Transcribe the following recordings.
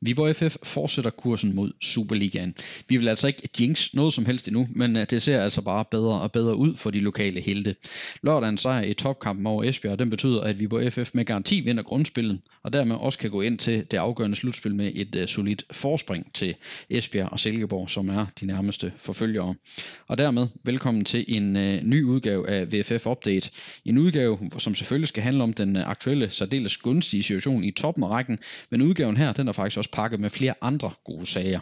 Viborg FF fortsætter kursen mod Superligaen. Vi vil altså ikke jinx noget som helst endnu, men øh, det ser altså bare bedre og bedre ud for de lokale helte. Lørdagen sejr i topkampen over Esbjerg, den betyder, at Viborg FF med garanti vinder grundspillet, og dermed også kan gå ind til det afgørende slutspil med et uh, solidt forspring til Esbjerg og Silkeborg, som er de nærmeste forfølgere. Og dermed velkommen til en uh, ny udgave af VFF Update. En udgave, som selvfølgelig skal handle om den aktuelle, særdeles gunstige situation i toppen af rækken, men udgaven her, den er faktisk også pakket med flere andre gode sager.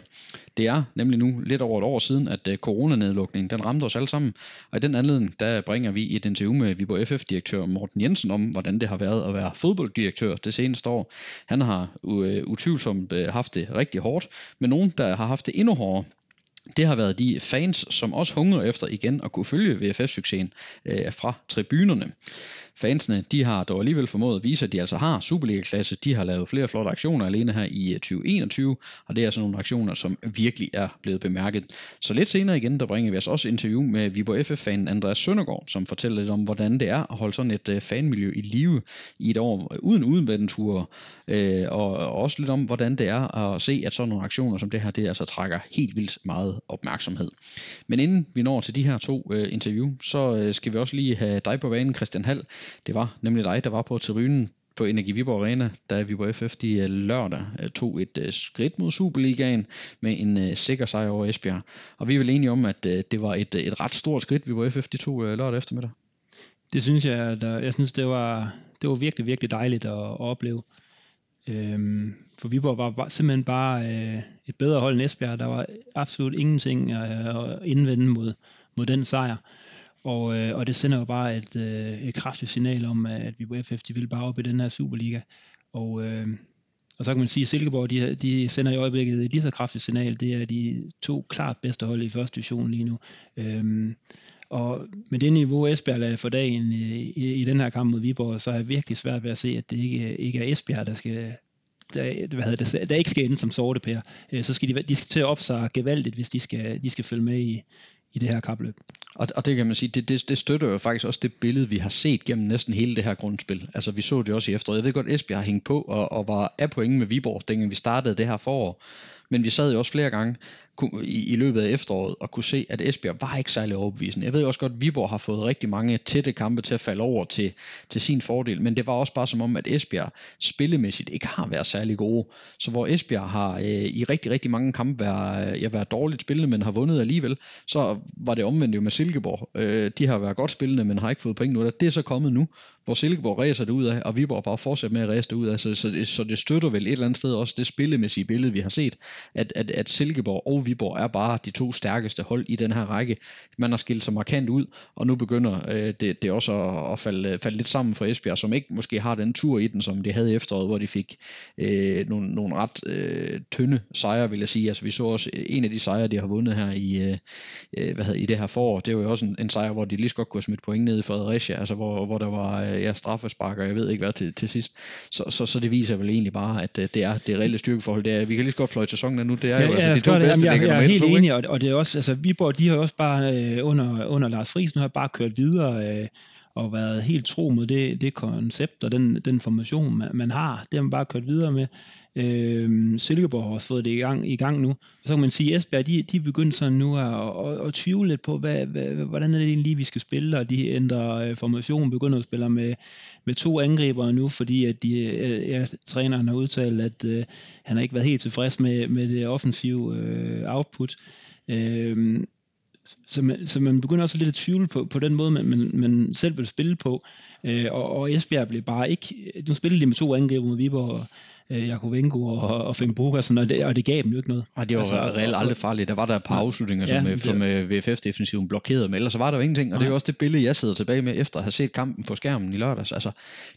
Det er nemlig nu lidt over et år siden, at øh, coronanedlukningen den ramte os alle sammen, og i den anledning, der bringer vi et interview med Viborg FF-direktør Morten Jensen om, hvordan det har været at være fodbolddirektør det seneste år. Han har øh, utvivlsomt øh, haft det rigtig hårdt, men nogen, der har haft det endnu hårdere, det har været de fans, som også hungrer efter igen at kunne følge VFF-succesen øh, fra tribunerne. Fansene de har dog alligevel formået at vise, at de altså har Superliga-klasse. De har lavet flere flotte aktioner alene her i øh, 2021, og det er altså nogle aktioner, som virkelig er blevet bemærket. Så lidt senere igen, der bringer vi os også interview med Viborg FF-fanen Andreas Søndergaard, som fortæller lidt om, hvordan det er at holde sådan et øh, fanmiljø i live i et år øh, uden udenvendenture, øh, og også lidt om, hvordan det er at se, at sådan nogle aktioner som det her, det altså trækker helt vildt meget opmærksomhed. Men inden vi når til de her to interview, så skal vi også lige have dig på banen, Christian Hall, det var nemlig dig, der var på tribunen på Energi Viborg Arena, da Viborg FF de øh, lørdag øh, tog et øh, skridt mod Superligaen med en sikker sejr over Esbjerg. Og vi er vel enige om, at det var et, et ret stort skridt, Viborg FF de tog lørdag eftermiddag. Det synes jeg, der, jeg synes, det var, det var virkelig, virkelig dejligt at, at opleve. Øhm, for Viborg var, var simpelthen bare øh, et bedre hold end Esbjerg. Der var absolut ingenting at, at indvende mod, mod den sejr. Og, øh, og det sender jo bare et, øh, et kraftigt signal om, at vi på FF de vil bare op i den her Superliga. Og, øh, og så kan man sige, at Silkeborg de, de sender i øjeblikket et lige så kraftigt signal. Det er de to klart bedste hold i første division lige nu. Øh, og med det niveau, Esbjerg lagde for dagen i, i, i den her kamp mod Viborg, så er det virkelig svært ved at se, at det ikke, ikke er Esbjerg, der skal, der, hvad hedder det, der ikke skal ende som sorte pære. Øh, så skal de, de skal til at op gevaldigt, hvis de skal, de skal følge med i, i det her kapløb. Og, og det kan man sige, det, det, det støtter jo faktisk også det billede, vi har set gennem næsten hele det her grundspil. Altså vi så det også i efteråret. Jeg ved godt, Esbjerg har hængt på og, og var af point med Viborg, dengang vi startede det her forår. Men vi sad jo også flere gange i, i løbet af efteråret og kunne se, at Esbjerg var ikke særlig overbevisende. Jeg ved også godt, at Viborg har fået rigtig mange tætte kampe til at falde over til, til sin fordel, men det var også bare som om, at Esbjerg spillemæssigt ikke har været særlig gode. Så hvor Esbjerg har øh, i rigtig, rigtig mange kampe været, øh, ja, været dårligt spillende, men har vundet alligevel, så var det omvendt jo med Silkeborg. Øh, de har været godt spillende, men har ikke fået point nu. Det er så kommet nu, hvor Silkeborg ræser det ud af, og Viborg bare fortsætter med at ræse det ud af. Så, så, det, så det støtter vel et eller andet sted også det spillemæssige billede, vi har set, at, at, at Silkeborg og Viborg er bare de to stærkeste hold i den her række. Man har skilt sig markant ud, og nu begynder øh, det, det også at, at falde, falde lidt sammen for Esbjerg, som ikke måske har den tur i den, som de havde i efteråret, hvor de fik øh, nogle, nogle ret øh, tynde sejre, vil jeg sige. Altså vi så også øh, en af de sejre, de har vundet her i, øh, øh, hvad hedder, i det her forår. Det var jo også en, en sejr, hvor de lige så godt kunne have smidt point ned i Fredericia, altså hvor, hvor der var øh, øh, ja, straffesparker, jeg ved ikke hvad til, til sidst. Så, så, så det viser vel egentlig bare, at øh, det er det reelle styrkeforhold. Det er, vi kan lige så godt fløjte sæsonen nu. Det er ja, jo altså de to bedste, jeg, jeg er helt enig, og, og det er også, altså Viborg, de har også bare øh, under, under Lars Friis, nu har bare kørt videre øh, og været helt tro mod det, det koncept og den, den formation, man, man har. Det har man bare kørt videre med. Øh, Silkeborg har også fået det i gang, i gang nu. Og så kan man sige, at Esbjerg, de, de er begyndt sådan nu at, at, at tvivle lidt på, hvad, hvad, hvordan er det egentlig, vi skal spille, og de ændrer øh, formation, begynder at spille med, med to angribere nu, fordi at de, øh, ja, træneren har udtalt, at øh, han har ikke været helt tilfreds med, med det offensive øh, output. Øh, så man, så man begynder også lidt at tvivle på, på den måde, man, man, man selv vil spille på. Øh, og, og Esbjerg blev bare ikke... Nu spillede de med to angriber mod Viborg, og øh, Jakovenko og, og Finn Bogersen, og det, og det gav dem jo ikke noget. Og det var altså, reelt aldrig farligt. Der var der et par afslutninger, som, ja, som med VFF-defensiven blokerede, men ellers så var der jo ingenting, og det er jo også det billede, jeg sidder tilbage med, efter at have set kampen på skærmen i lørdags. Altså,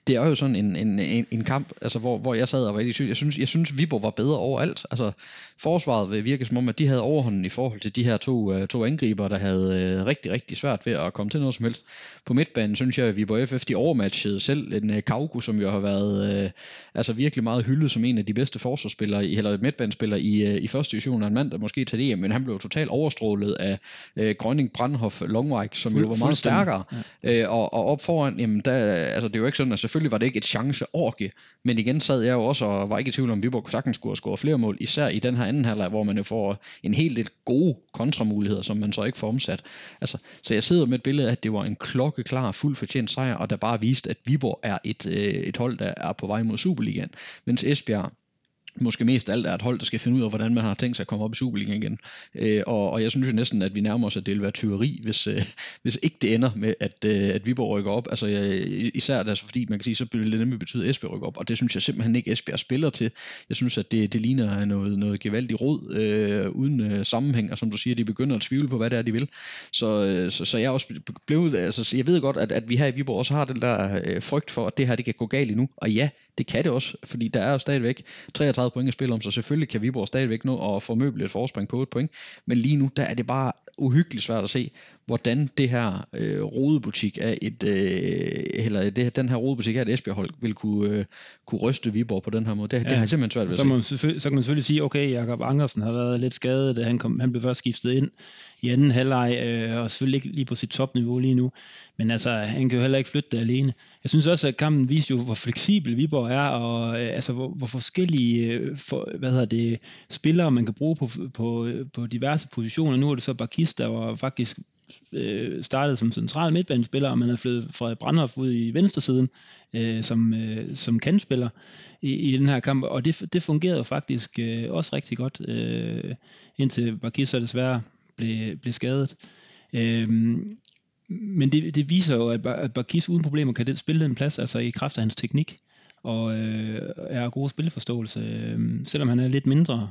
det er jo sådan en, en, en, en kamp, altså, hvor, hvor jeg sad og var i tvivl. Jeg synes, jeg synes, Viborg var bedre overalt. Altså, forsvaret vil virke som om, at de havde overhånden i forhold til de her to, uh, to angriber, der havde rigtig, rigtig svært ved at komme til noget som helst. På midtbanen synes jeg, at Viborg FF de overmatchede selv en Kauko, som jo har været uh, altså virkelig meget hyldet hyldet som en af de bedste forsvarsspillere, eller midtbanespillere i, øh, i første division, en mand, der måske tager det men han blev totalt overstrålet af øh, Grønning, Brandhoff, Longreich, som Fuld, jo var meget stærkere. Ja. Øh, og, og op foran, jamen der, altså det er jo ikke sådan, at selvfølgelig var det ikke et chanceorgie, men igen sad jeg jo også og var ikke i tvivl om, at Viborg sagtens skulle have scoret flere mål, især i den her anden halvleg, hvor man jo får en helt lidt gode kontramuligheder, som man så ikke får omsat. Altså, så jeg sidder med et billede af, at det var en klokkeklar, fuld fortjent sejr, og der bare viste, at Viborg er et, øh, et hold, der er på vej mod Superligaen, mens Esbjerg måske mest alt er et hold, der skal finde ud af, hvordan man har tænkt sig at komme op i Superligaen igen. Øh, og, og jeg synes jo næsten, at vi nærmer os, at det vil være tyveri, hvis, øh, hvis ikke det ender med, at, øh, at Viborg rykker op. Altså jeg, især altså, fordi man kan sige, så vil det nemlig betyde, at Esbjerg rykker op, og det synes jeg simpelthen ikke, Esbjerg spiller til. Jeg synes, at det, det ligner noget, noget gevaldigt råd, øh, uden øh, sammenhæng, og som du siger, de begynder at tvivle på, hvad det er, de vil. Så, øh, så, så jeg er også blevet, altså jeg ved godt, at, at vi her i Viborg også har den der øh, frygt for, at det her, det kan gå galt endnu. Og ja, det kan det også, fordi der er jo stadigvæk 33 point at spille om, så selvfølgelig kan Viborg stadigvæk nå at få et forspring på et point, men lige nu, der er det bare uhyggeligt svært at se, hvordan det her øh, rodebutik af et, øh, eller det, den her rodebutik af et Esbjerg-hold vil kunne, øh, kunne ryste Viborg på den her måde. Det, ja. det har jeg simpelthen svært ved så, man, så kan man selvfølgelig sige, okay, Jakob Angersen har været lidt skadet, da han, kom, han blev først skiftet ind i anden halvleg, øh, og selvfølgelig ikke lige på sit topniveau lige nu. Men altså, han kan jo heller ikke flytte det alene. Jeg synes også, at kampen viste jo, hvor fleksibel Viborg er, og øh, altså, hvor, hvor forskellige øh, for, hvad hedder det, spillere man kan bruge på, på, på diverse positioner. Nu er det så Bakis, der var faktisk øh, startet som central midtbanespiller, og man er flyttet fra Brandhoff ud i venstresiden øh, som, øh, som kandspiller i, i den her kamp, og det, det fungerede faktisk øh, også rigtig godt, øh, indtil Bakis så desværre blev, blev skadet. Øh, men det, det viser jo, at, at Bakis uden problemer kan det spille den plads, altså i kraft af hans teknik, og øh, er god spilforståelse, Øh, selvom han er lidt mindre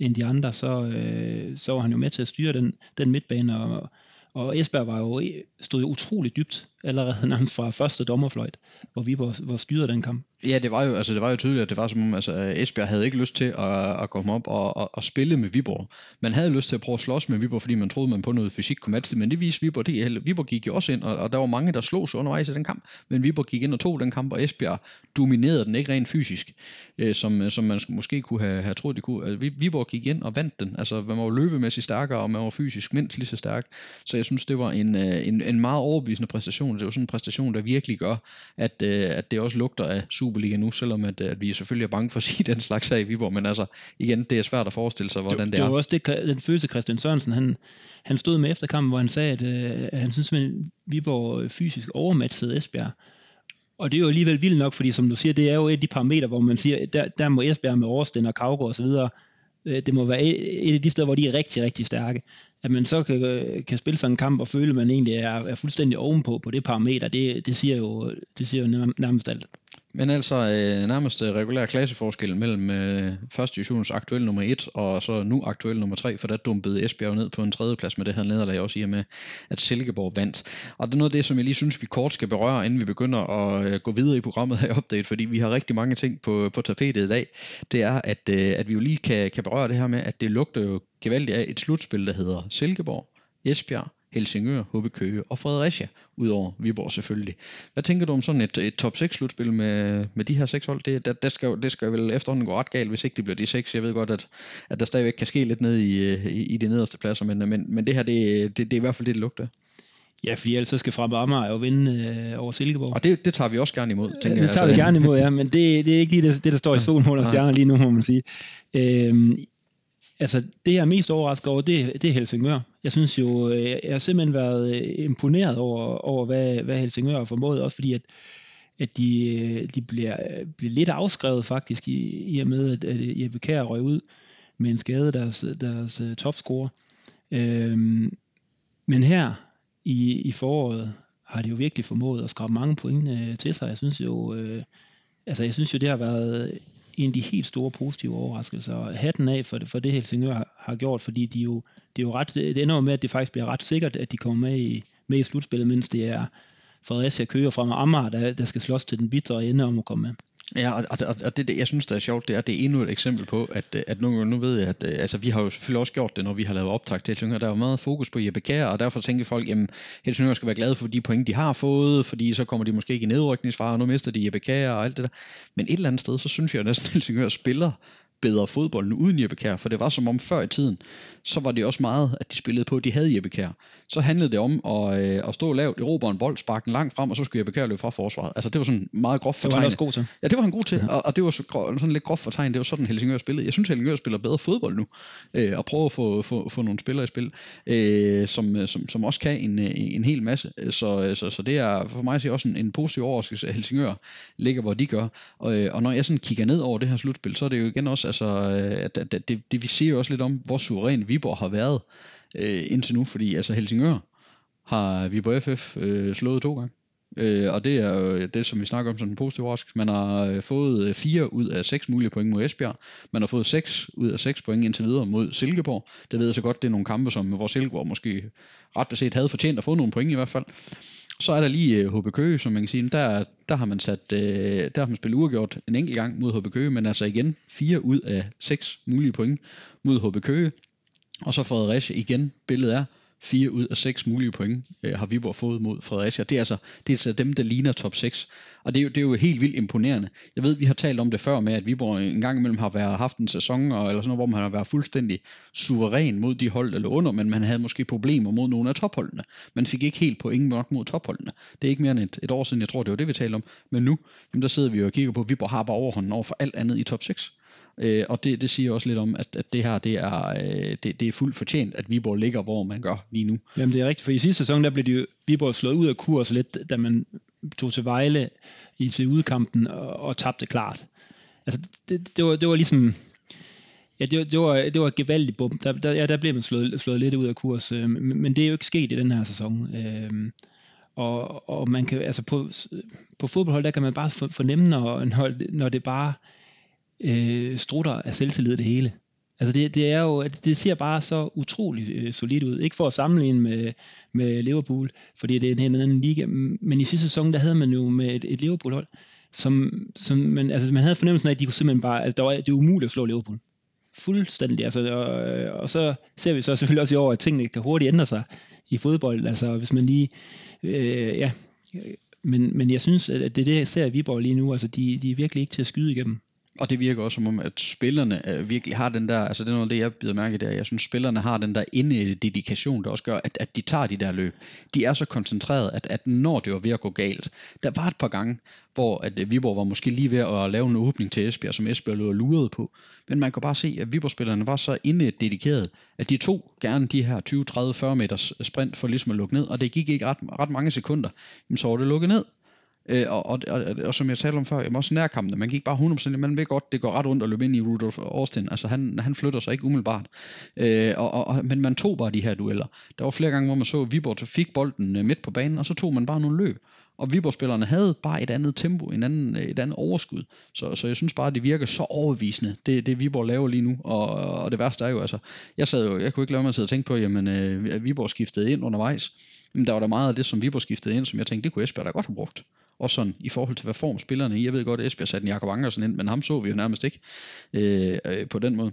end de andre, så, øh, så var han jo med til at styre den, den midtbane, og, og Esbjerg var jo, stod jo utroligt dybt allerede nærmest fra første dommerfløjt, hvor vi var, var styret den kamp. Ja, det var jo, altså, det var jo tydeligt, at det var som om, altså, Esbjerg havde ikke lyst til at, at komme op og, og, og, spille med Viborg. Man havde lyst til at prøve at slås med Viborg, fordi man troede, man på noget fysik kunne matche det, men det viste Viborg. Det, Viborg gik jo også ind, og, og der var mange, der slog sig undervejs i den kamp, men Viborg gik ind og tog den kamp, og Esbjerg dominerede den ikke rent fysisk, øh, som, øh, som man måske kunne have, have troet, de kunne. Altså, Viborg gik ind og vandt den. Altså, man var jo løbemæssigt stærkere, og man var fysisk mindst lige så stærk. Så jeg synes, det var en, øh, en, en meget overbevisende præstation. Det var sådan en præstation, der virkelig gør, at, øh, at det også lugter af Superliga nu, selvom at, at vi selvfølgelig er bange for at sige den slags her i Viborg, men altså igen, det er svært at forestille sig, hvordan det, det, det er. Det var også det, den følelse Christian Sørensen, han, han stod med efter kampen, hvor han sagde, at, øh, han synes, at Viborg fysisk overmatchede Esbjerg. Og det er jo alligevel vildt nok, fordi som du siger, det er jo et af de parametre, hvor man siger, der, der må Esbjerg med Årsten og Kavgaard og så videre, øh, Øh, det må være e- et af de steder, hvor de er rigtig, rigtig stærke. At man så kan, øh, kan spille sådan en kamp og føle, at man egentlig er, er fuldstændig ovenpå på det parameter, det, det, siger jo, det siger jo nærmest alt. Men altså øh, nærmest øh, regulær klasseforskel mellem øh, første divisionens aktuelle nummer 1 og så nu aktuel nummer 3, for der dumpede Esbjerg ned på en tredje plads med det her nederlag også i og med, at Silkeborg vandt. Og det er noget af det, som jeg lige synes, vi kort skal berøre, inden vi begynder at øh, gå videre i programmet her i Update, fordi vi har rigtig mange ting på, på tapetet i dag. Det er, at, øh, at vi jo lige kan, kan berøre det her med, at det lugter jo gevaldigt af et slutspil, der hedder Silkeborg, Esbjerg, Helsingør, HB Køge og Fredericia, udover Viborg selvfølgelig. Hvad tænker du om sådan et, et top 6 slutspil med, med de her seks hold? Det, det, det, skal, det skal vel efterhånden gå ret galt, hvis ikke det bliver de seks. Jeg ved godt, at, at der stadigvæk kan ske lidt ned i, i, i de nederste pladser, men, men, men det her, det, det, det er i hvert fald det, det lugter. Ja, fordi ellers så skal Fremad Amager jo vinde øh, over Silkeborg. Og det, det tager vi også gerne imod, tænker det jeg. Det tager altså. vi gerne imod, ja, men det, det er ikke lige det, det der står i solmål og stjerner lige nu, må man sige. Øhm, altså, det jeg er mest overrasket over, det, det er Helsingør. Jeg synes jo, øh, jeg har simpelthen været øh, imponeret over, over hvad, hvad Helsingør har formået, også fordi at, at de, øh, de bliver, bliver lidt afskrevet faktisk, i, i og med, at, at Jeppe Kær røg ud med en skade, deres, deres topscorer. Øhm, men her i, i foråret har de jo virkelig formået at skrabe mange point øh, til sig. Jeg synes jo, øh, altså jeg synes jo, det har været en af de helt store positive overraskelser. Hatten af for det, for det Helsingør har, har gjort, fordi de jo, det, er jo ret, det ender jo med, at det faktisk bliver ret sikkert, at de kommer med i, med i slutspillet, mens det er Fredericia Køge fra Amager, der, der skal slås til den bitre ende om at komme med. Ja, og, og, og det, det, jeg synes, det er sjovt, det er, det er endnu et eksempel på, at, øh, at nu, nu ved jeg, at øh, altså, vi har jo selvfølgelig også gjort det, når vi har lavet optag til Helsingør. Der er jo meget fokus på Jeppe Kjær, og derfor tænker folk, at Helsingør skal være glade for de point, de har fået, fordi så kommer de måske ikke i nedrykningsfare, og nu mister de Jeppe Kjær og alt det der. Men et eller andet sted, så synes jeg næsten, at Helsingør spiller bedre fodbold nu uden Jeppe Kjær, for det var som om før i tiden, så var det også meget, at de spillede på, at de havde Jeppe Kjær. Så handlede det om at, øh, at stå lavt, erobre en bold, sparke den langt frem, og så skulle Jeppe Kjær løbe fra forsvaret. Altså det var sådan meget groft fortegnet. Det var han også god til. Ja, det var han god til, ja. og, og, det var så, sådan lidt groft fortegnet. Det var sådan Helsingør spillede. Jeg synes, Helsingør spiller bedre fodbold nu, øh, og prøver at få, få, få nogle spillere i spil, øh, som, som, som også kan en, en hel masse. Så, så, så det er for mig at sige også en, en positiv overraskelse, at Helsingør ligger, hvor de gør. Og, øh, og når jeg sådan kigger ned over det her slutspil, så er det jo igen også, altså, øh, at, at det, det, det vi siger jo også lidt om, hvor suveræn Viborg har været øh, indtil nu, fordi altså Helsingør har Viborg FF øh, slået to gange. Øh, og det er jo det, som vi snakker om som en positiv overraskelse. Man har øh, fået øh, fire ud af seks mulige point mod Esbjerg. Man har fået seks ud af seks point indtil videre mod Silkeborg. Det ved jeg så godt, det er nogle kampe, som vores Silkeborg måske ret beset havde fortjent at få nogle point i hvert fald. Så er der lige øh, HB Køge, som man kan sige, der, der har man sat, øh, der har man spillet uafgjort en enkelt gang mod HB Køge, men altså igen fire ud af seks mulige point mod HB Køge. Og så Fredericia igen, billedet er, fire ud af seks mulige point øh, har Viborg fået mod Fredericia. Det er altså, det er altså dem, der ligner top 6. Og det er, jo, det er jo helt vildt imponerende. Jeg ved, vi har talt om det før med, at Viborg en gang imellem har været, haft en sæson, og, eller sådan noget, hvor man har været fuldstændig suveræn mod de hold, der under, men man havde måske problemer mod nogle af topholdene. Man fik ikke helt point nok mod topholdene. Det er ikke mere end et, et år siden, jeg tror, det var det, vi talte om. Men nu, jamen, der sidder vi og kigger på, at Viborg har bare overhånden over for alt andet i top 6. Øh, og det, det siger også lidt om, at, at det her det er, øh, det, det er fuldt fortjent, at Viborg ligger, hvor man gør lige nu. Jamen det er rigtigt, for i sidste sæson, der blev de, Viborg slået ud af kurs lidt, da man tog til Vejle i til udkampen og, og tabte klart. Altså det, det, var, det var ligesom, Ja, det, det, var, det var et gevaldigt bum. Der, der, ja, der blev man slået, slået lidt ud af kurs, øh, men, men det er jo ikke sket i den her sæson. Øh, og, og man kan, altså på, på fodboldhold, der kan man bare fornemme, når, når, når det bare øh, strutter af selvtillid det hele. Altså det, det er jo, det ser bare så utroligt øh, solidt ud. Ikke for at sammenligne med, med Liverpool, fordi det er en helt anden liga, men i sidste sæson, der havde man jo med et, et Liverpool-hold, som, som man, altså man havde fornemmelsen af, at de kunne simpelthen bare, altså der var, det er umuligt at slå Liverpool. Fuldstændig. Altså, og, og så ser vi så selvfølgelig også i år, at tingene kan hurtigt ændre sig i fodbold. Altså hvis man lige, øh, ja, men, men jeg synes, at det er det, jeg ser i Viborg lige nu. Altså de, de er virkelig ikke til at skyde igennem. Og det virker også som om, at spillerne øh, virkelig har den der, altså det er noget af det, jeg bider mærke der, jeg synes, spillerne har den der inde dedikation, der også gør, at, at de tager de der løb. De er så koncentreret, at, at når det var ved at gå galt, der var et par gange, hvor at øh, Viborg var måske lige ved at lave en åbning til Esbjerg, som Esbjerg lå lurede på. Men man kan bare se, at Viborg-spillerne var så inde dedikeret, at de tog gerne de her 20, 30, 40 meters sprint for ligesom at lukke ned, og det gik ikke ret, ret mange sekunder, så var det lukket ned. Øh, og, og, og, og, som jeg talte om før, jamen også nærkampene, man gik bare 100%, man ved godt, det går ret rundt at løbe ind i Rudolf Austin, altså han, han flytter sig ikke umiddelbart, øh, og, og, men man tog bare de her dueller. Der var flere gange, hvor man så, at Viborg fik bolden øh, midt på banen, og så tog man bare nogle løb. Og Viborg-spillerne havde bare et andet tempo, en anden, øh, et andet overskud. Så, så jeg synes bare, at det virker så overbevisende, det, det Viborg laver lige nu. Og, og det værste er jo, altså, jeg sad jo, jeg kunne ikke lade mig at sidde og tænke på, jamen, øh, Viborg skiftede ind undervejs. Men der var der meget af det, som Viborg skiftede ind, som jeg tænkte, det kunne Esbjerg da godt have brugt. Også sådan i forhold til, hvad form spillerne i. Jeg ved godt, at Esbjerg satte en Jakob Ankersen ind, men ham så vi jo nærmest ikke øh, øh, på den måde.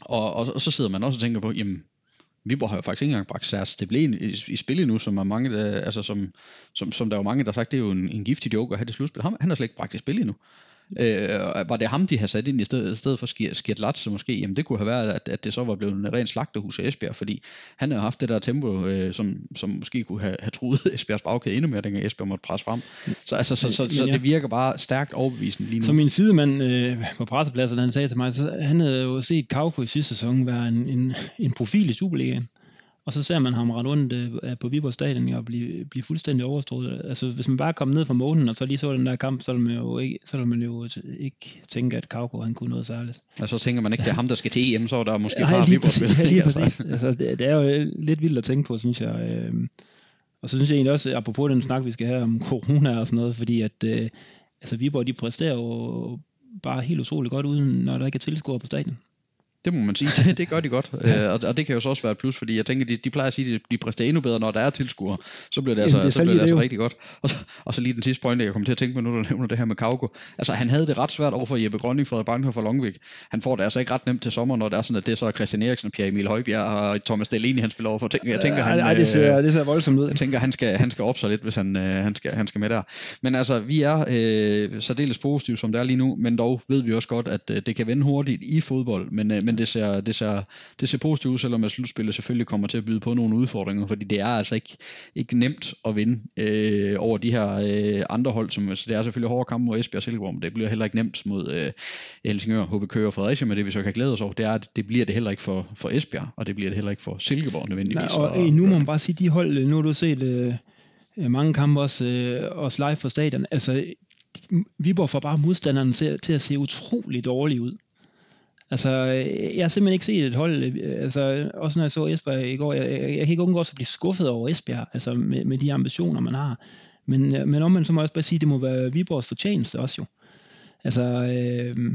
Og, og, og så sidder man også og tænker på, jamen, Viborg har jo faktisk ikke engang bragt Særs det i, i spil nu, som er mange, der, altså som, som, som der er jo mange, der har sagt, det er jo en, en giftig joke at have det slutspil. Han, han har slet ikke bragt i spil endnu. Øh, var det ham, de har sat ind i stedet, i stedet for Skirt Latze måske? Jamen det kunne have været, at, at det så var blevet en ren slagtehus af Esbjerg, fordi han har haft det der tempo, øh, som, som måske kunne have, have truet Esbjergs bagkæde endnu mere, dengang Esbjerg måtte presse frem. Så, altså, så, så, så, så det virker bare stærkt overbevisende lige nu. Som min sidemand øh, på pressepladsen, han sagde til mig, så han havde jo set Kauko i sidste sæson være en, en, en profil i Superligaen. Og så ser man ham rende rundt øh, på Viborg Stadion og blive, blive fuldstændig overstået. Altså, hvis man bare kom ned fra månen, og så lige så den der kamp, så ville man jo ikke, så ville man jo ikke tænke, at Kauko han kunne noget særligt. Og så tænker man ikke, det er ham, der skal til EM, så er der måske bare Viborg spil. Ja, lige præcis. altså, det, det, er jo lidt vildt at tænke på, synes jeg. Øhm, og så synes jeg egentlig også, apropos den snak, vi skal have om corona og sådan noget, fordi at øh, altså, Viborg, de præsterer jo bare helt utroligt godt, uden når der ikke er tilskuere på stadion Det må man sige. Det, det gør de godt. øh, og, og det kan jo så også være et plus, fordi jeg tænker, de, de plejer at sige, at de præsterer endnu bedre, når der er tilskuere. Så bliver det altså, Jamen, det så bliver det altså det rigtig godt. Og så, og så lige den sidste point, jeg kommer til at tænke på nu, du nævner det her med Kauko. Altså, han havde det ret svært over for Jeppe Grønning, Frederik Bankhoff og Longvik. Han får det altså ikke ret nemt til sommer, når det er sådan, at det er så Christian Eriksen, Pierre Emil Højbjerg og Thomas Delaney, han spiller over for. Jeg tænker, han, Ej, det ser, det ser voldsomt ud. jeg tænker, han skal, han skal op sig lidt, hvis han, øh, han, skal, han skal med der. Men altså, vi er øh, særdeles positive, som det er lige nu, men dog ved vi også godt, at øh, det kan vende hurtigt i fodbold, men, øh, men det, ser, det, ser, det ser positivt ud, selvom at slutspillet selvfølgelig kommer til at byde på nogle udfordringer, fordi det er altså ikke, ikke nemt at vinde øh, over de her øh, andre hold, som altså, det er selvfølgelig hårde kampe mod Esbjerg og Silkeborg, men det bliver heller ikke nemt mod øh, Helsingør, HB Køge og Fredericia, men det vi så kan glæde os over, det er, at det bliver det heller ikke for, for Esbjerg, og det bliver det heller ikke for Silkeborg nødvendigvis. Nej, og øh, nu må man bare sige, de hold, nu har du set øh, øh, mange kampe også, øh, også live på stadion, altså Viborg får bare modstanderen til, til at se utrolig dårlig ud. Altså, øh, jeg har simpelthen ikke set et hold, øh, altså, også når jeg så Esbjerg i går, jeg, jeg, jeg kan ikke undgå at blive skuffet over Esbjerg, altså med, med de ambitioner, man har. Men, øh, men om man så må jeg også bare sige, at det må være Viborgs fortjeneste også jo. Altså, øh,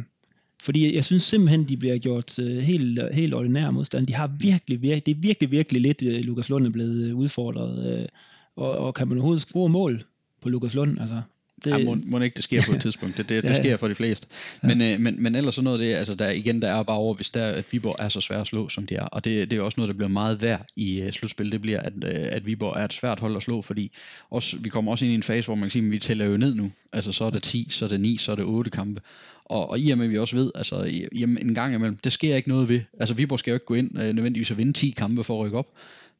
fordi jeg synes simpelthen, de bliver gjort øh, helt, helt ordinære modstand. De har virkelig, virkelig, det er virkelig, virkelig lidt, øh, Lukas Lund er blevet udfordret. Øh, og, og kan man overhovedet score mål på Lukas Lund? Altså, det, ja, må, må ikke det sker på et tidspunkt. Det, det, det Ja, sker ja. for de fleste. Men, øh, men, men ellers så noget af det, altså der, igen, der er bare over, hvis der, at Viborg er så svært at slå, som de er. Og det, det er også noget, der bliver meget værd i uh, slutspil. Det bliver, at, uh, at Viborg er et svært hold at slå, fordi også, vi kommer også ind i en fase, hvor man kan sige, at vi tæller jo ned nu. Altså så er det 10, så er det 9, så er det 8 kampe. Og, og i og med, at vi også ved, altså jamen, en gang imellem, det sker ikke noget ved. Altså Viborg skal jo ikke gå ind uh, nødvendigvis og vinde 10 kampe for at rykke op.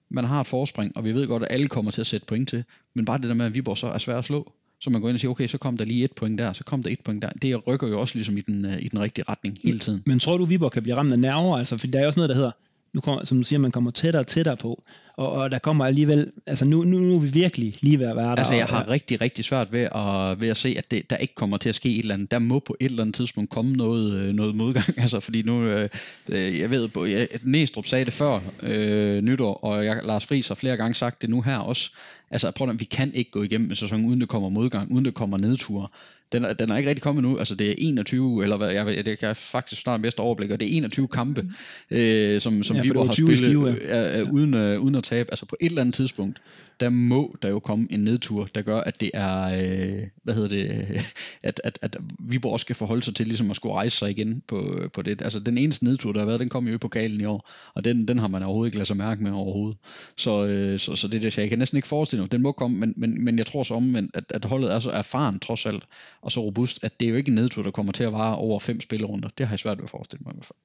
Man har et forspring, og vi ved godt, at alle kommer til at sætte point til. Men bare det der med, at Viborg så er svært at slå, så man går ind og siger, okay, så kom der lige et point der, så kom der et point der. Det rykker jo også ligesom i den, øh, i den rigtige retning hele tiden. Men tror du, Viborg kan blive ramt af nerver? Altså, for der er jo også noget, der hedder, nu kommer, som du siger, man kommer tættere og tættere på. Og, og der kommer alligevel, altså nu, nu, nu er vi virkelig lige ved at være der. Altså, jeg og- har rigtig, rigtig svært ved at, ved at se, at det, der ikke kommer til at ske et eller andet. Der må på et eller andet tidspunkt komme noget, øh, noget modgang. Altså, fordi nu, øh, øh, jeg ved, på- jeg, Næstrup sagde det før øh, nytår, og jeg, Lars Friis har flere gange sagt det nu her også. Altså, prøv at, vi kan ikke gå igennem en sæson, uden der kommer modgang, uden der kommer nedture. Den, er- den er ikke rigtig kommet nu. Altså, det er 21, eller hvad, jeg, det kan jeg faktisk snart bedst overblik, og det er 21 kampe, øh, som, som Ja, Viborg har 20 i spillet Skive, ja. øh, er, uden, øh, uden at tabe. Altså, på et eller andet tidspunkt, der må der jo komme en nedtur, der gør, at det er, øh, hvad hedder det, at, at, at Viborg skal forholde sig til ligesom at skulle rejse sig igen på, på det. Altså den eneste nedtur, der har været, den kom jo i pokalen i år, og den, den har man overhovedet ikke ladet sig mærke med overhovedet. Så, øh, så, så det er det, jeg kan næsten ikke forestille mig. Den må komme, men, men, men jeg tror så omvendt, at, at holdet er så erfaren trods alt, og så robust, at det er jo ikke en nedtur, der kommer til at vare over fem spillerunder. Det har jeg svært ved at forestille mig i hvert fald.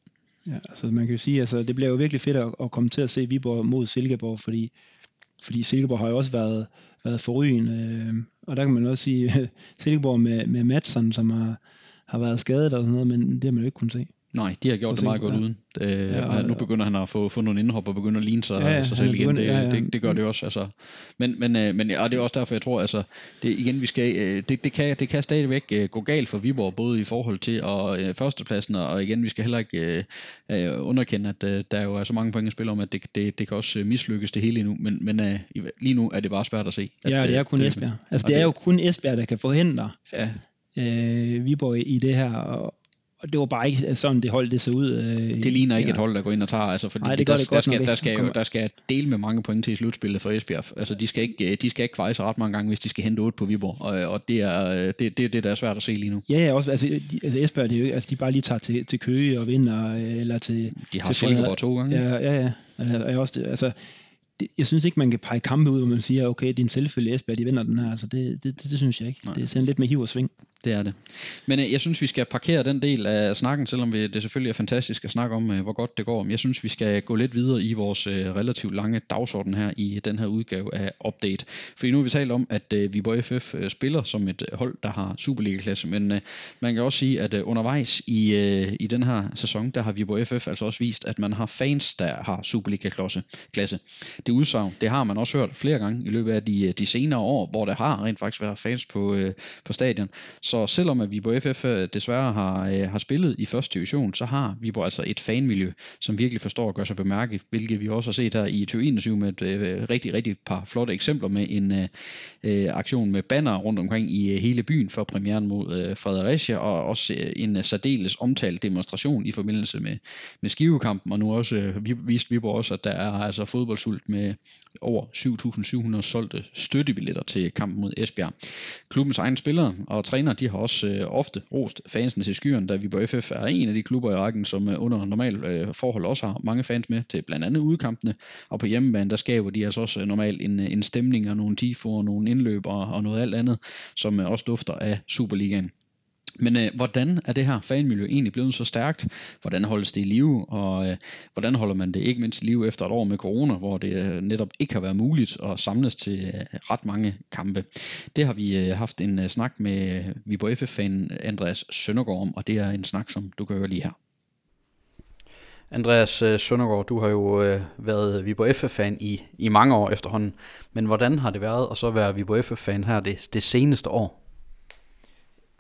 Ja, altså man kan jo sige, altså det bliver jo virkelig fedt at, at komme til at se Viborg mod Silkeborg, fordi, fordi Silkeborg har jo også været, været forrygende. Øh, og der kan man også sige, Silkeborg med, med Madsen, som har, har været skadet og sådan noget, men det har man jo ikke kunnet se. Nej, de har gjort det meget godt uden. Øh, Ja, og- nu begynder han at få, få nogle indhop og begynde at ligne sig, Ja, ja, sig selv igen. begyndt- Det, ja, ja. det, det gør det også. Altså. Men, men, øh, men ja, og det er også derfor, jeg tror, altså, det, igen, vi skal, øh, det, det, kan, det kan stadigvæk øh, gå galt for Viborg, både i forhold til og, øh, førstepladsen, og igen, vi skal heller ikke øh, øh, underkende, at øh, der jo er så mange point at spille om, at det, det, det kan også mislykkes det hele endnu, men, men øh, lige nu er det bare svært at se. At, Ja, det er kun Esbjerg. Altså og det er det- jo kun Esbjerg, der kan forhindre Ja, øh, Viborg i, i det her, og, og det var bare ikke sådan, det hold det så ud. Øh, Det ligner ikke ja. et hold, der går ind og tager, altså, fordi Nej, det der, det der, skal, der, skal jo, der skal dele med mange point til i slutspillet for Esbjerg. Altså, de skal ikke, øh, de skal ikke kvejse ret mange gange, hvis de skal hente 8 på Viborg, og, og det er øh, det, det, det, der er svært at se lige nu. Ja, ja, også, altså, de, altså Esbjerg, det er jo, altså, de bare lige tager til, til Køge og vinder, øh, eller til... De har til Silkeborg to gange. Ja, ja, ja. Altså, også, altså, det, jeg synes ikke, man kan pege kampe ud, hvor man siger, okay, det er en selvfølge Esbjerg, de vinder den her. Altså, det, det, det, det synes jeg ikke. Nej. Det er sådan lidt med hiv og sving. Det er det. Men øh, jeg synes, vi skal parkere den del af snakken, selvom vi, det selvfølgelig er fantastisk at snakke om, øh, hvor godt det går. Men jeg synes, vi skal gå lidt videre i vores øh, relativt lange dagsorden her i den her udgave af Update. Fordi nu har vi talt om, at øh, Viborg FF øh, spiller som et hold, der har Superliga-klasse. Men øh, man kan også sige, at øh, undervejs i, øh, i den her sæson, der har Viborg FF altså også vist, at man har fans, der har Superliga-klasse det udsagn. Det har man også hørt flere gange i løbet af de, øh, de senere år, hvor der har rent faktisk været fans på, øh, på stadion. Så selvom at Viborg FF øh, desværre har, øh, har spillet i første division, så har Viborg altså et fanmiljø, som virkelig forstår at gøre sig bemærket, hvilket vi også har set her i 2021 med et øh, rigtig, rigtig par flotte eksempler med en øh, øh, aktion med banner rundt omkring i øh, hele byen for premieren mod øh, Fredericia, og også øh, en øh, særdeles omtalt demonstration i forbindelse med, med skivekampen, og nu også øh, vi, viste Viborg også, at der er altså fodboldsult med over 7.700 solgte støttebilletter til kampen mod Esbjerg. Klubbens egne spillere og trænere, de har også øh, ofte rost fansen til skyren, da Viborg FF er en af de klubber i rækken, som øh, under normal øh, forhold også har mange fans med til blandt andet udkampene, og på hjemmebane, der skaber de altså også øh, normalt en, øh, en stemning og nogle tifoer, nogle indløb og, og noget alt andet, som øh, også dufter af Superligaen. Men øh, hvordan er det her fanmiljø egentlig blevet så stærkt? Hvordan holdes det i live? Og øh, hvordan holder man det ikke mindst i live efter et år med corona, hvor det øh, netop ikke har været muligt at samles til øh, ret mange kampe? Det har vi øh, haft en øh, snak med øh, Viborg FF-fan Andreas Søndergaard om, og det er en snak, som du kan høre lige her. Andreas øh, Søndergaard, du har jo øh, været Viborg FF-fan i, i mange år efterhånden, men hvordan har det været at så være Viborg FF-fan her det, det seneste år?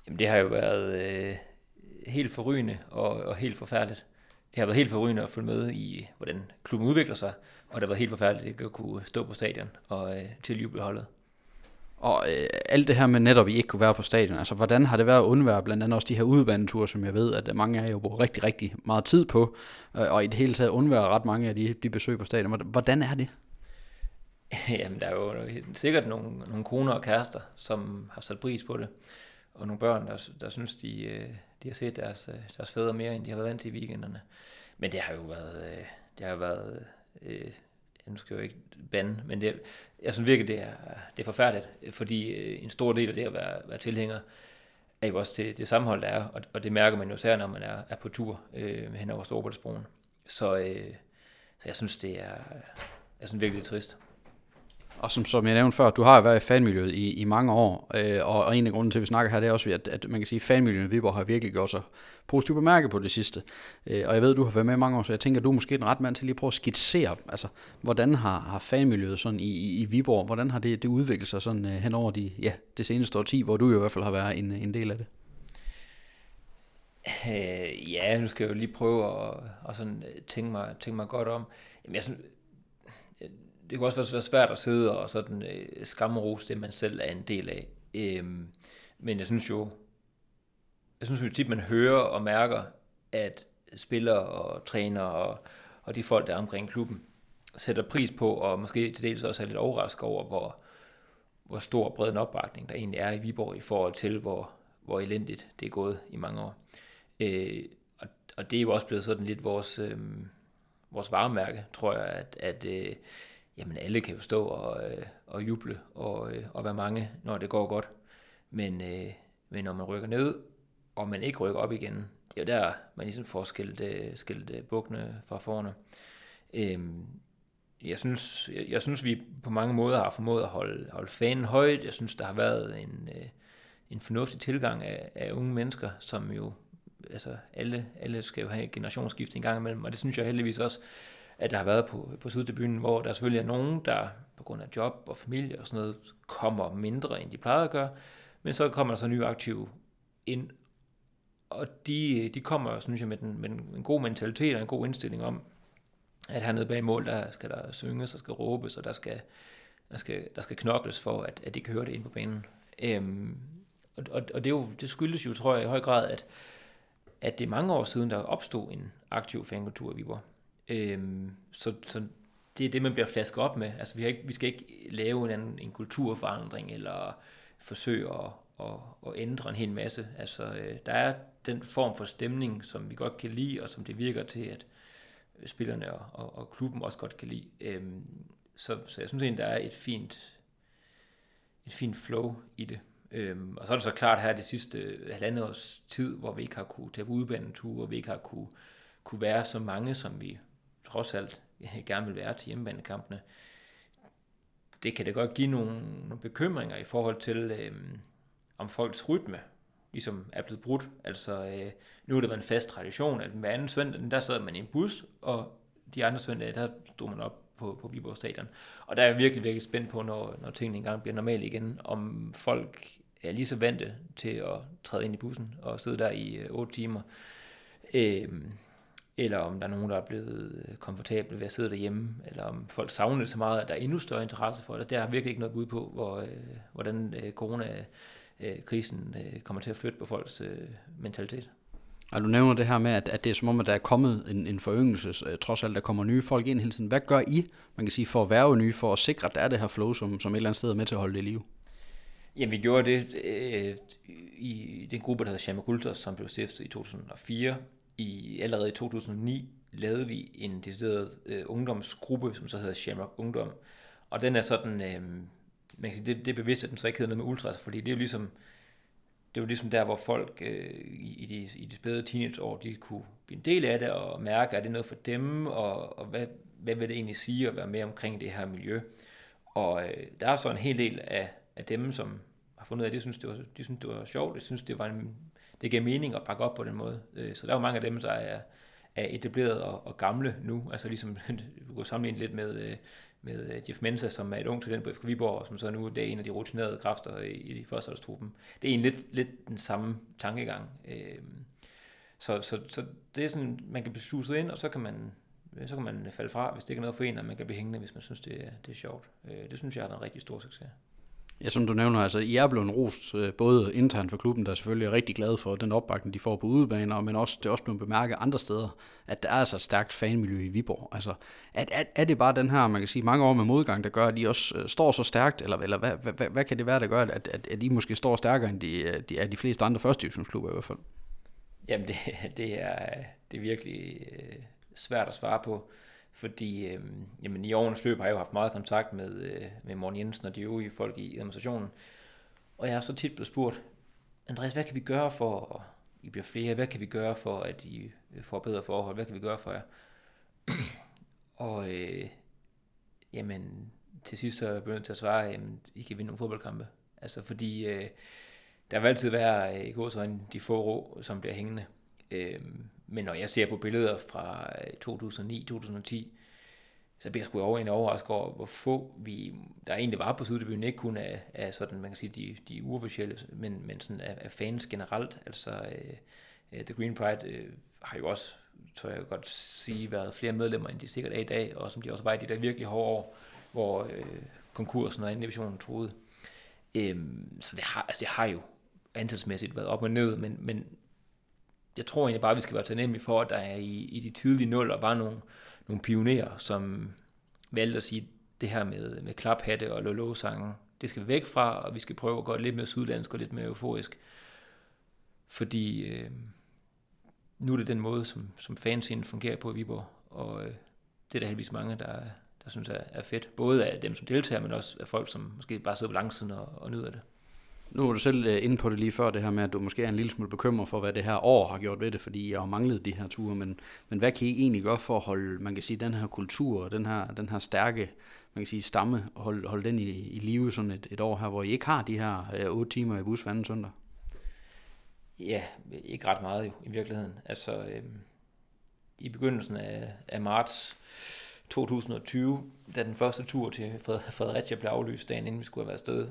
Jamen det har jo været øh, helt forrygende og, og helt forfærdeligt. Det har været helt forrygende at følge med i, hvordan klubben udvikler sig, og det har været helt forfærdeligt at kunne stå på stadion og øh, tiljuble holdet. Og øh, alt det her med netop, at I ikke kunne være på stadion, altså hvordan har det været at undvære blandt andet også de her udebaneture, som jeg ved, at mange af jer jo bruger rigtig, rigtig meget tid på, øh, og i det hele taget undvære ret mange af de, de besøg på stadion. Hvordan er det? Jamen, der er jo sikkert nogle, nogle koner og kærester, som har sat pris på det og nogle børn, der, der synes, de, øh, de har set deres, øh, deres fædre mere, end de har været vant til i weekenderne. Men det har jo været, øh, det har jo været øh, nu skal jeg jo ikke bande, men det, jeg synes virkelig, det er, det er forfærdeligt, fordi en stor del af det at være, være tilhænger, er jo også til det sammenhold, der er, og, og det mærker man jo særligt, når man er, er på tur øh, hen over Storbritannien. Så, øh, så jeg synes, det er, jeg synes virkelig, det er trist. Og som, som jeg nævnte før, du har været i fanmiljøet i, i mange år, øh, og, og en af grunden til, at vi snakker her, det er også, at, at man kan sige, at fanmiljøet i Viborg har virkelig gjort sig positivt bemærket på det sidste. Øh, og jeg ved, at du har været med i mange år, så jeg tænker, at du er måske en ret mand til lige at prøve at skitsere, altså, hvordan har, har fanmiljøet sådan i, i, i Viborg, hvordan har det, det udviklet sig sådan øh, hen over de, ja, det seneste årti, hvor du jo i hvert fald har været en, en del af det? Øh, ja, nu skal jeg jo lige prøve at, at sådan øh, tænke, mig, tænke mig godt om. Jamen, jeg synes, det kan også være svært at sidde og sådan øh, skammerose det, man selv er en del af. Øhm, men jeg synes jo, jeg synes jo tit, man hører og mærker, at spillere og trænere og, og de folk, der er omkring klubben, sætter pris på, og måske til dels også er lidt overrasket over, hvor, hvor stor bred en opbakning der egentlig er i Viborg i forhold til, hvor, hvor elendigt det er gået i mange år. Øh, og, og det er jo også blevet sådan lidt vores, øh, vores varemærke, tror jeg, at, at øh, jamen alle kan jo stå og, øh, og juble og, øh, og være mange, når det går godt. Men, øh, men når man rykker ned, og man ikke rykker op igen, det er jo der, man ligesom får skilt, øh, skilt øh, bukkene fra forne. Øh, jeg synes, jeg, jeg synes, vi på mange måder har formået at holde, holde fanen højt. Jeg synes, der har været en, øh, en fornuftig tilgang af, af unge mennesker, som jo, altså alle, alle skal jo have et generationsskift en gang imellem, og det synes jeg heldigvis også, at der har været på, på Sydtribunen, hvor der selvfølgelig er nogen, der på grund af job og familie og sådan noget, kommer mindre, end de plejede at gøre, men så kommer der så nye aktive ind, og de, de kommer, synes jeg, med, den, med en god mentalitet og en god indstilling om, at hernede bag mål, der skal der synges og skal råbes, og der skal, der skal, der skal knokles for, at, at de kan høre det ind på banen. Øhm, og, og, og det, er jo, det skyldes jo, tror jeg, i høj grad, at, at det er mange år siden, der opstod en aktiv fankultur i Viborg. Øhm, så, så det er det, man bliver flasket op med. Altså, vi, har ikke, vi skal ikke lave en, anden, en kulturforandring, eller forsøge at, at, at ændre en hel masse. Altså, øh, der er den form for stemning, som vi godt kan lide, og som det virker til, at spillerne og, og, og klubben også godt kan lide. Øhm, så, så jeg synes egentlig, der er et fint, et fint flow i det. Øhm, og så er det så klart her det sidste øh, halvandet års tid, hvor vi ikke har kunne tage på udbaneture, hvor vi ikke har kunne, kunne være så mange, som vi trods alt gerne vil være til hjemmebanekampene, det kan da godt give nogle, nogle bekymringer i forhold til, øh, om folks rytme ligesom er blevet brudt. Altså, øh, nu er det været en fast tradition, at hver anden søndag, der sad man i en bus, og de andre søndage, der stod man op på, på Viborg Stadion. Og der er jeg virkelig, virkelig spændt på, når, når tingene engang bliver normale igen, om folk er lige så vante til at træde ind i bussen og sidde der i øh, 8 timer. Øh, eller om der er nogen, der er blevet øh, komfortable ved at sidde derhjemme, eller om folk savner det så meget, at der er endnu større interesse for det. Der har virkelig ikke noget bud på, hvor, øh, hvordan øh, coronakrisen øh, kommer til at flytte på folks øh, mentalitet. Og du nævner det her med, at, at det er som om, at der er kommet en, en foryngelse, øh, trods alt der kommer nye folk ind hele tiden. Hvad gør I, man kan sige, for at være nye, for at sikre, at der er det her flow, som, som et eller andet sted er med til at holde det i live? Jamen, vi gjorde det øh, i den gruppe, der hedder Shama Kulters, som blev stiftet i 2004. I, allerede i 2009 lavede vi en decideret øh, ungdomsgruppe, som så hedder Shamrock Ungdom. Og den er sådan, øh, man kan sige, det, det er bevidst, at den så ikke hedder noget med ultras, fordi det er jo ligesom, det var ligesom der, hvor folk øh, i, de, i de spæde teenageår, de kunne blive en del af det og mærke, at det er noget for dem, og, og hvad, hvad vil det egentlig sige at være med omkring det her miljø. Og øh, der er så en hel del af, af dem, som har fundet ud af, at de synes, det var, de synes, det var sjovt, de synes, det var en, det giver mening at pakke op på den måde. Øh, så der er jo mange af dem, der er, er etableret og, og gamle nu, altså ligesom, du kan sammenligne lidt med, øh, med øh, Jeff Mensa, som er et ung talent på FK Viborg, som så nu det er en af de rutinerede kræfter i, i førsteholdstruppen. Det er en lidt, lidt den samme tankegang. Øh, så, så, så det er sådan, man kan blive suset ind, og så kan man så kan man falde fra, hvis det ikke er noget for en, og man kan blive hængende, hvis man synes, det er, det er sjovt. Det synes jeg har været en rigtig stor succes. Ja, som du nævner, altså I er blevet rost øh, både internt for klubben, der selvfølgelig er rigtig glad for den opbakning, de får på udebaner, men også, det er også blevet bemærket andre steder, at der er altså et stærkt fanmiljø i Viborg. Altså, er, er, er det bare den her, man kan sige, mange år med modgang, der gør, at de også øh, står så stærkt, eller, eller hvad, hvad, hvad, hvad kan det være, der gør, at, at, at I måske står stærkere end de, øh, de, er de fleste andre første divisionsklubber i hvert fald? Jamen, det, det, er, det er virkelig svært at svare på fordi øh, jamen, i årenes løb har jeg jo haft meget kontakt med, øh, med Morten Jensen og de øvrige folk i administrationen, og jeg har så tit blevet spurgt, Andreas, hvad kan vi gøre for, at I bliver flere, hvad kan vi gøre for, at I øh, får bedre forhold, hvad kan vi gøre for jer? og øh, jamen, til sidst så begyndte jeg til at svare, at I kan vinde nogle fodboldkampe. Altså fordi øh, der vil altid være øh, i gåsøjne de få rå, som bliver hængende. Øh, men når jeg ser på billeder fra øh, 2009-2010, så bliver jeg sgu over en overrasket over, hvor få vi, der egentlig var på Sydebyen, ikke kun af, af sådan, man kan sige, de, de uofficielle, men, men sådan af, af fans generelt. Altså, øh, øh The Green Pride øh, har jo også, tror jeg godt sige, været flere medlemmer, end de sikkert er i dag, og som de også var i de der virkelig hårde år, hvor øh, konkursen og anden divisionen troede. Um, øhm, så det har, altså det har jo antalsmæssigt været op og ned, men, men jeg tror egentlig bare, vi skal være taknemmelige for, at der er i, i de tidlige nuller var nogle, nogle pionerer, som valgte at sige, det her med, med klaphatte og lolo-sangen, det skal vi væk fra, og vi skal prøve at gå lidt mere sydlandsk og lidt mere euforisk. Fordi øh, nu er det den måde, som, som fanscenen fungerer på i Viborg, og øh, det er der heldigvis mange, der, der synes er, er fedt. Både af dem, som deltager, men også af folk, som måske bare sidder på langsiden og, og nyder det. Nu var du selv øh, inde på det lige før, det her med, at du måske er en lille smule bekymret for, hvad det her år har gjort ved det, fordi jeg har manglet de her ture, men, men hvad kan I egentlig gøre for at holde, man kan sige, den her kultur, og den her, den her stærke, man kan sige, stamme, holde, holde den i, i live sådan et, et år her, hvor I ikke har de her øh, 8 timer i bus hver anden søndag? Ja, ikke ret meget jo, i virkeligheden. Altså, øh, i begyndelsen af, af marts 2020, da den første tur til Fredericia blev aflyst, dagen inden vi skulle have været afsted,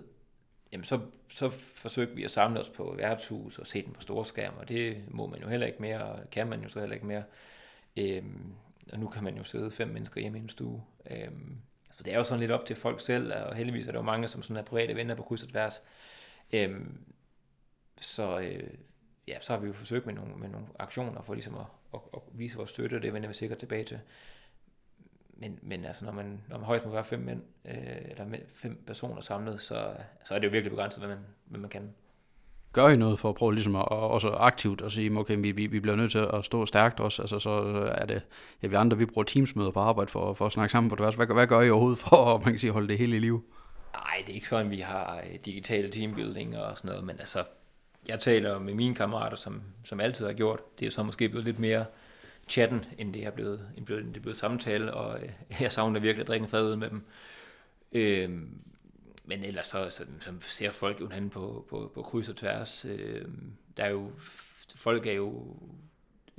jamen så, så forsøgte vi at samle os på værtshus og se den på storskærm, og det må man jo heller ikke mere, og kan man jo så heller ikke mere. Øhm, og nu kan man jo sidde fem mennesker hjemme i en stue. Øhm, så det er jo sådan lidt op til folk selv, og heldigvis er der jo mange, som sådan er private venner på kryds og tværs. Øhm, så, øh, ja, så har vi jo forsøgt med nogle, med nogle aktioner for ligesom at, at, at vise vores støtte, og det vender vi sikkert tilbage til men, men altså, når man, når man højst må være fem mænd, øh, eller fem personer samlet, så, så er det jo virkelig begrænset, hvad man, hvad man kan. Gør I noget for at prøve ligesom at, også aktivt at sige, okay, vi, vi, vi bliver nødt til at stå stærkt også, altså så er det, ja, vi andre, vi bruger teamsmøder på arbejde for, for at snakke sammen på tværs. Hvad, hvad gør I overhovedet for at, man kan sige, holde det hele i liv? Nej, det er ikke sådan, vi har øh, digitale teambuilding og sådan noget, men altså, jeg taler med mine kammerater, som, som altid har gjort. Det er jo så måske blevet lidt mere chatten, end det er blevet, end det er blevet samtale, og øh, jeg savner virkelig at drikke en fad med dem. Øh, men ellers så, så, så ser folk jo hinanden på, på, på kryds og tværs. Øh, der er jo, folk er jo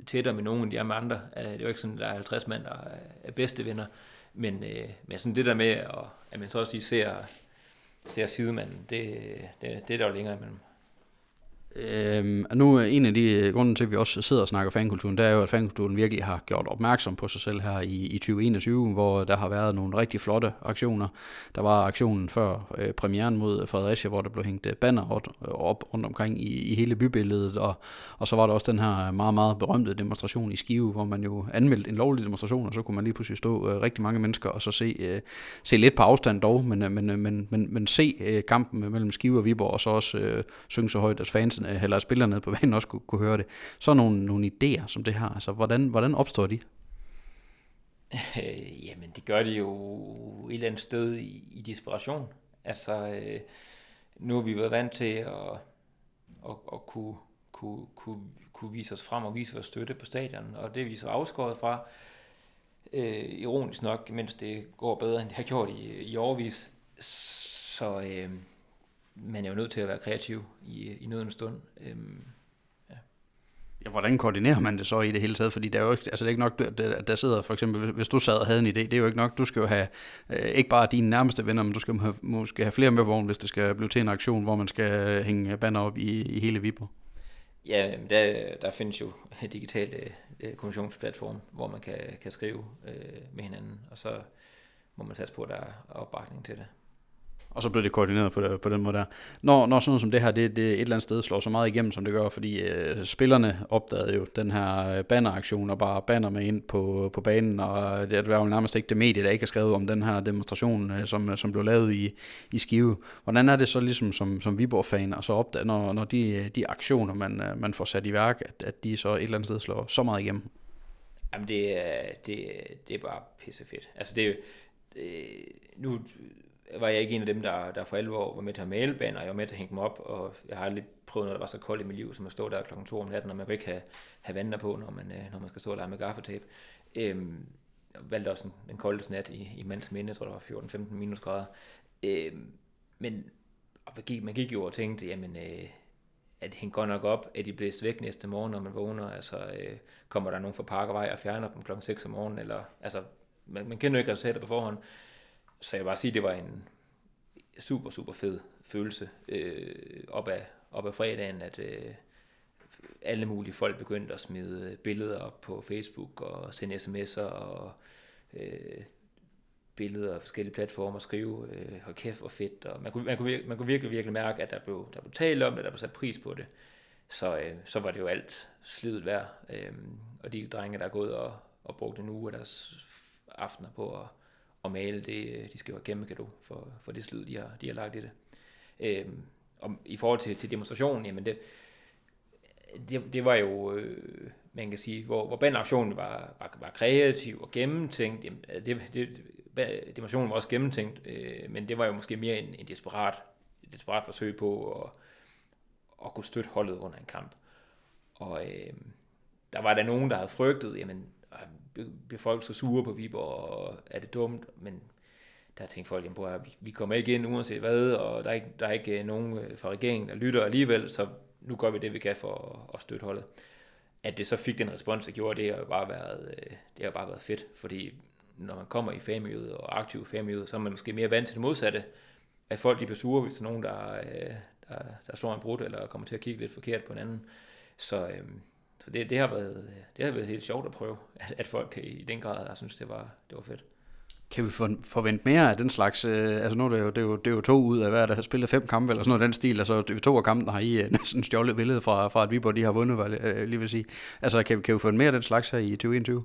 tættere med nogen, end de er med andre. Øh, det er jo ikke sådan, at der er 50 mand, der er bedste venner. Men, øh, men sådan det der med, at, at man så også lige ser, ser sidemanden, det, det, det er der jo længere imellem. Øhm, og nu er en af de øh, grunde til, at vi også sidder og snakker fankulturen, det er jo, at fankulturen virkelig har gjort opmærksom på sig selv her i, i 2021, hvor der har været nogle rigtig flotte aktioner. Der var aktionen før øh, premieren mod Fredericia, hvor der blev hængt øh, banner op, op rundt omkring i, i hele bybilledet, og, og så var der også den her meget, meget berømte demonstration i Skive, hvor man jo anmeldte en lovlig demonstration, og så kunne man lige pludselig stå øh, rigtig mange mennesker og så se, øh, se lidt på afstand dog, men, øh, men, men, men, men se øh, kampen mellem Skive og Viborg, og så også øh, synge så højt, at fansen Øh, eller spillerne på banen også kunne, kunne høre det. Så nogle, nogle idéer som det her, altså hvordan, hvordan opstår de? Øh, jamen, det gør de jo et eller andet sted i, i desperation. Altså, øh, nu har vi været vant til at, at, at kunne, kunne, kunne, kunne vise os frem og vise vores støtte på stadion, og det er vi så afskåret fra. Øh, ironisk nok, mens det går bedre, end det har gjort i, i årvis. Så, øh, man er jo nødt til at være kreativ i, i noget en stund. Øhm, ja. ja, hvordan koordinerer man det så i det hele taget? Fordi det er jo ikke, altså det er ikke nok, at der sidder for eksempel, hvis du sad og havde en idé, det er jo ikke nok, du skal jo have øh, ikke bare dine nærmeste venner, men du skal have, måske have flere med vogn, hvis det skal blive til en aktion, hvor man skal hænge banner op i, i hele Viborg. Ja, der, der findes jo digitale øh, kommunikationsplatforme, hvor man kan, kan skrive øh, med hinanden, og så må man satse på, at der er opbakning til det og så blev det koordineret på, det, på den måde der. Når, når sådan noget som det her, det, det et eller andet sted slår så meget igennem, som det gør, fordi øh, spillerne opdagede jo den her øh, banneraktion og bare banner med ind på, på banen, og øh, det var jo nærmest ikke det medie, der ikke har skrevet om den her demonstration, øh, som, øh, som blev lavet i, i Skive. Hvordan er det så ligesom som, som Viborg-fan, og så opdage, når, når de, de aktioner, man, man får sat i værk, at, at de så et eller andet sted slår så meget igennem? Jamen det, det, det er bare pissefedt. Altså det det, nu var jeg ikke en af dem, der, der for alvor var med til at male baner. Jeg var med til at hænge dem op, og jeg har aldrig prøvet noget, der var så koldt i mit liv, som at stå der klokken 2 om natten, og man kan ikke have, have vandner på, når man, øh, når man skal stå og lege med gaffetape. Øhm, jeg valgte også en, den koldeste nat i, i mands minde, jeg tror det var 14-15 minusgrader. Øhm, men og man, gik, man gik jo og tænkte, jamen, øh, at det hænger godt nok op, at de blæst væk næste morgen, når man vågner. Altså, øh, kommer der nogen fra Parkervej og fjerner dem klokken 6 om morgenen, eller, altså, man, man kender jo ikke resultater på forhånd. Så jeg vil bare sige, det var en super, super fed følelse øh, op, af, op af fredagen, at øh, alle mulige folk begyndte at smide øh, billeder op på Facebook og sende sms'er og øh, billeder af forskellige platformer og skrive, øh, hold kæft hvor fedt, og man kunne, man, kunne, man kunne virkelig, virkelig mærke, at der blev, der blev talt om det, der blev sat pris på det. Så, øh, så var det jo alt slidet værd, øh, og de drenge, der er gået og, og brugt en uge af deres aftener på at at male, det, øh, de skal jo have kæmpe gave for, for det slid, de har, de har lagt i det. Øhm, og i forhold til, til demonstrationen, jamen det, det, det var jo, øh, man kan sige, hvor, hvor bandaktionen var, var, var kreativ og gennemtænkt, jamen øh, det, det, demonstrationen var også gennemtænkt, øh, men det var jo måske mere en, en desperat, et desperat forsøg på at, at kunne støtte holdet under en kamp. Og øh, der var der nogen, der havde frygtet, jamen bliver folk så sure på Viborg, og er det dumt, men der tænkte folk, på, at vi, vi kommer ikke ind uanset hvad, og der er ikke, der er ikke øh, nogen øh, fra regeringen, der lytter alligevel, så nu gør vi det, vi kan for at, at støtte holdet. At det så fik den respons, der gjorde, det har bare været, øh, det har bare været fedt, fordi når man kommer i fanmiljøet og aktiv fanmiljøet, så er man måske mere vant til det modsatte, at folk de bliver sure, hvis der er nogen, der, der, der slår en brud, eller kommer til at kigge lidt forkert på en anden. Så, øhm, så det, det, har været, det har været helt sjovt at prøve, at, at folk i den grad har synes, det var, det var fedt. Kan vi forvente mere af den slags, øh, altså nu er det, jo, det, er jo, det er jo to ud af hver, der har spillet fem kampe, eller sådan noget den stil, altså to af kampen har I øh, næsten stjålet billedet fra, fra at Viborg, de har vundet, hvad, øh, lige vil sige. Altså kan, kan vi få mere af den slags her i 2021?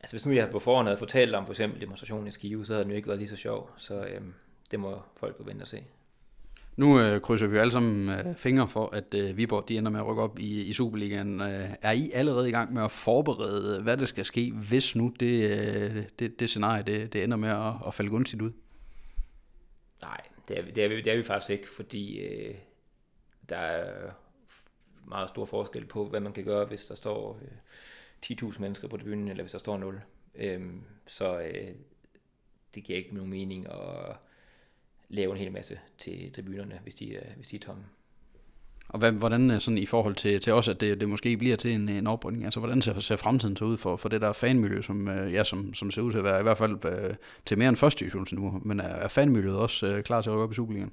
Altså hvis nu jeg på forhånd havde fortalt om for eksempel demonstrationen i Skive, så havde den jo ikke været lige så sjov, så øhm, det må folk jo vente og se. Nu øh, krydser vi alle sammen øh, fingre for, at øh, Viborg de ender med at rykke op i, i Superligaen. Øh, er I allerede i gang med at forberede, hvad der skal ske, hvis nu det, øh, det, det scenarie det, det ender med at, at falde gunstigt ud? Nej, det er, det er, vi, det er vi faktisk ikke, fordi øh, der er meget stor forskel på, hvad man kan gøre, hvis der står øh, 10.000 mennesker på tribunen, eller hvis der står 0. Øh, så øh, det giver ikke nogen mening at lave en hel masse til tribunerne, hvis de, hvis de er tomme. Og hvad, hvordan er sådan i forhold til, til os, at det, det måske bliver til en, en oprydning? Altså, hvordan ser, ser fremtiden så ud for, for det der fanmiljø, som, øh, ja, som, som ser ud til at være i hvert fald øh, til mere end første divisionsniveau, men er, er fanmiljøet også øh, klar til at rykke op i Superligaen?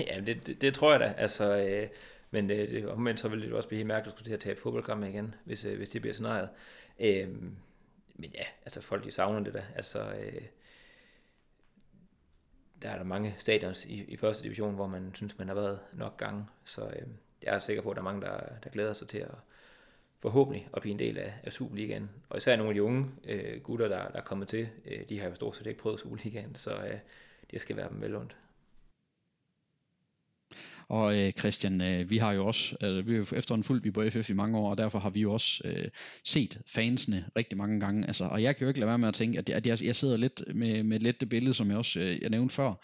Ja, det, det, det, tror jeg da. Altså, øh, men øh, det, omvendt så vil det også blive helt mærkeligt at skulle til at tabe fodboldkampe igen, hvis, øh, hvis det bliver scenariet. Øh, men ja, altså folk de savner det da. Altså, øh, der er der mange stadions i, i første division, hvor man synes, man har været nok gange. Så øh, jeg er sikker på, at der er mange, der, der glæder sig til at forhåbentlig at blive en del af, af Superligaen. Og især nogle af de unge øh, gutter, der, der er kommet til, øh, de har jo stort set ikke prøvet Superligaen, så øh, det skal være dem velundt. Og øh, Christian, øh, vi har jo også, øh, vi har jo efterhånden fulgt vi på FF i mange år, og derfor har vi jo også øh, set fansene rigtig mange gange. Altså, og jeg kan jo ikke lade være med at tænke, at, at jeg, jeg sidder lidt med, med lidt det billede, som jeg også øh, jeg nævnte før,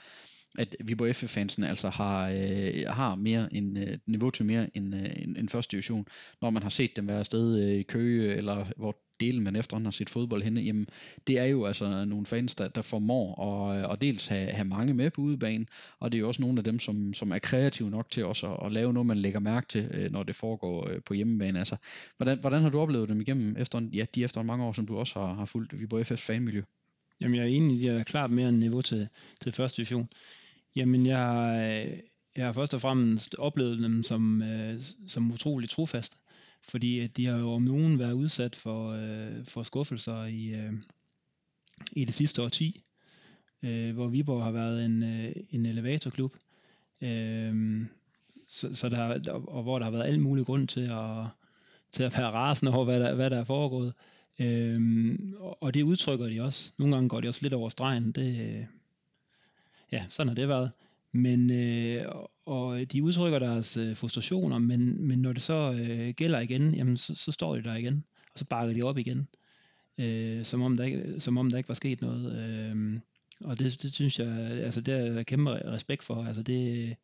at vi på FF-fansen altså har, øh, har mere en øh, niveau til mere end, øh, en, en første division, når man har set dem være afsted øh, i Køge, eller hvor delen man efterhånden har set fodbold henne, jamen det er jo altså nogle fans, der, der formår at, øh, at dels have, have mange med på udebanen, og det er jo også nogle af dem, som, som er kreative nok til også at, at lave noget, man lægger mærke til, øh, når det foregår øh, på hjemmebane. Altså, hvordan, hvordan har du oplevet dem igennem efter, ja, de efter mange år, som du også har, har fulgt vi på FF fanmiljø? Jamen jeg er enig, jeg er klart mere end niveau til, til første division. Jamen jeg, øh, jeg har først og fremmest oplevet dem som, øh, som utrolig trofaste, fordi de har jo om nogen været udsat for, øh, for skuffelser i, øh, i det sidste årti, øh, hvor Viborg har været en, øh, en elevatorklub, øh, så, så der, og hvor der har været alle mulige grund til at, til at være rasende over, hvad der, hvad der er foregået. Øh, Øhm, og det udtrykker de også. Nogle gange går de også lidt over stregen. Det, øh, ja, sådan har det været. Men, øh, og de udtrykker deres øh, frustrationer, men, men når det så øh, gælder igen, jamen så, så står de der igen, og så bakker de op igen, øh, som, om der ikke, som om der ikke var sket noget. Øh, og det, det synes jeg, altså det er der kæmpe respekt for. Altså det,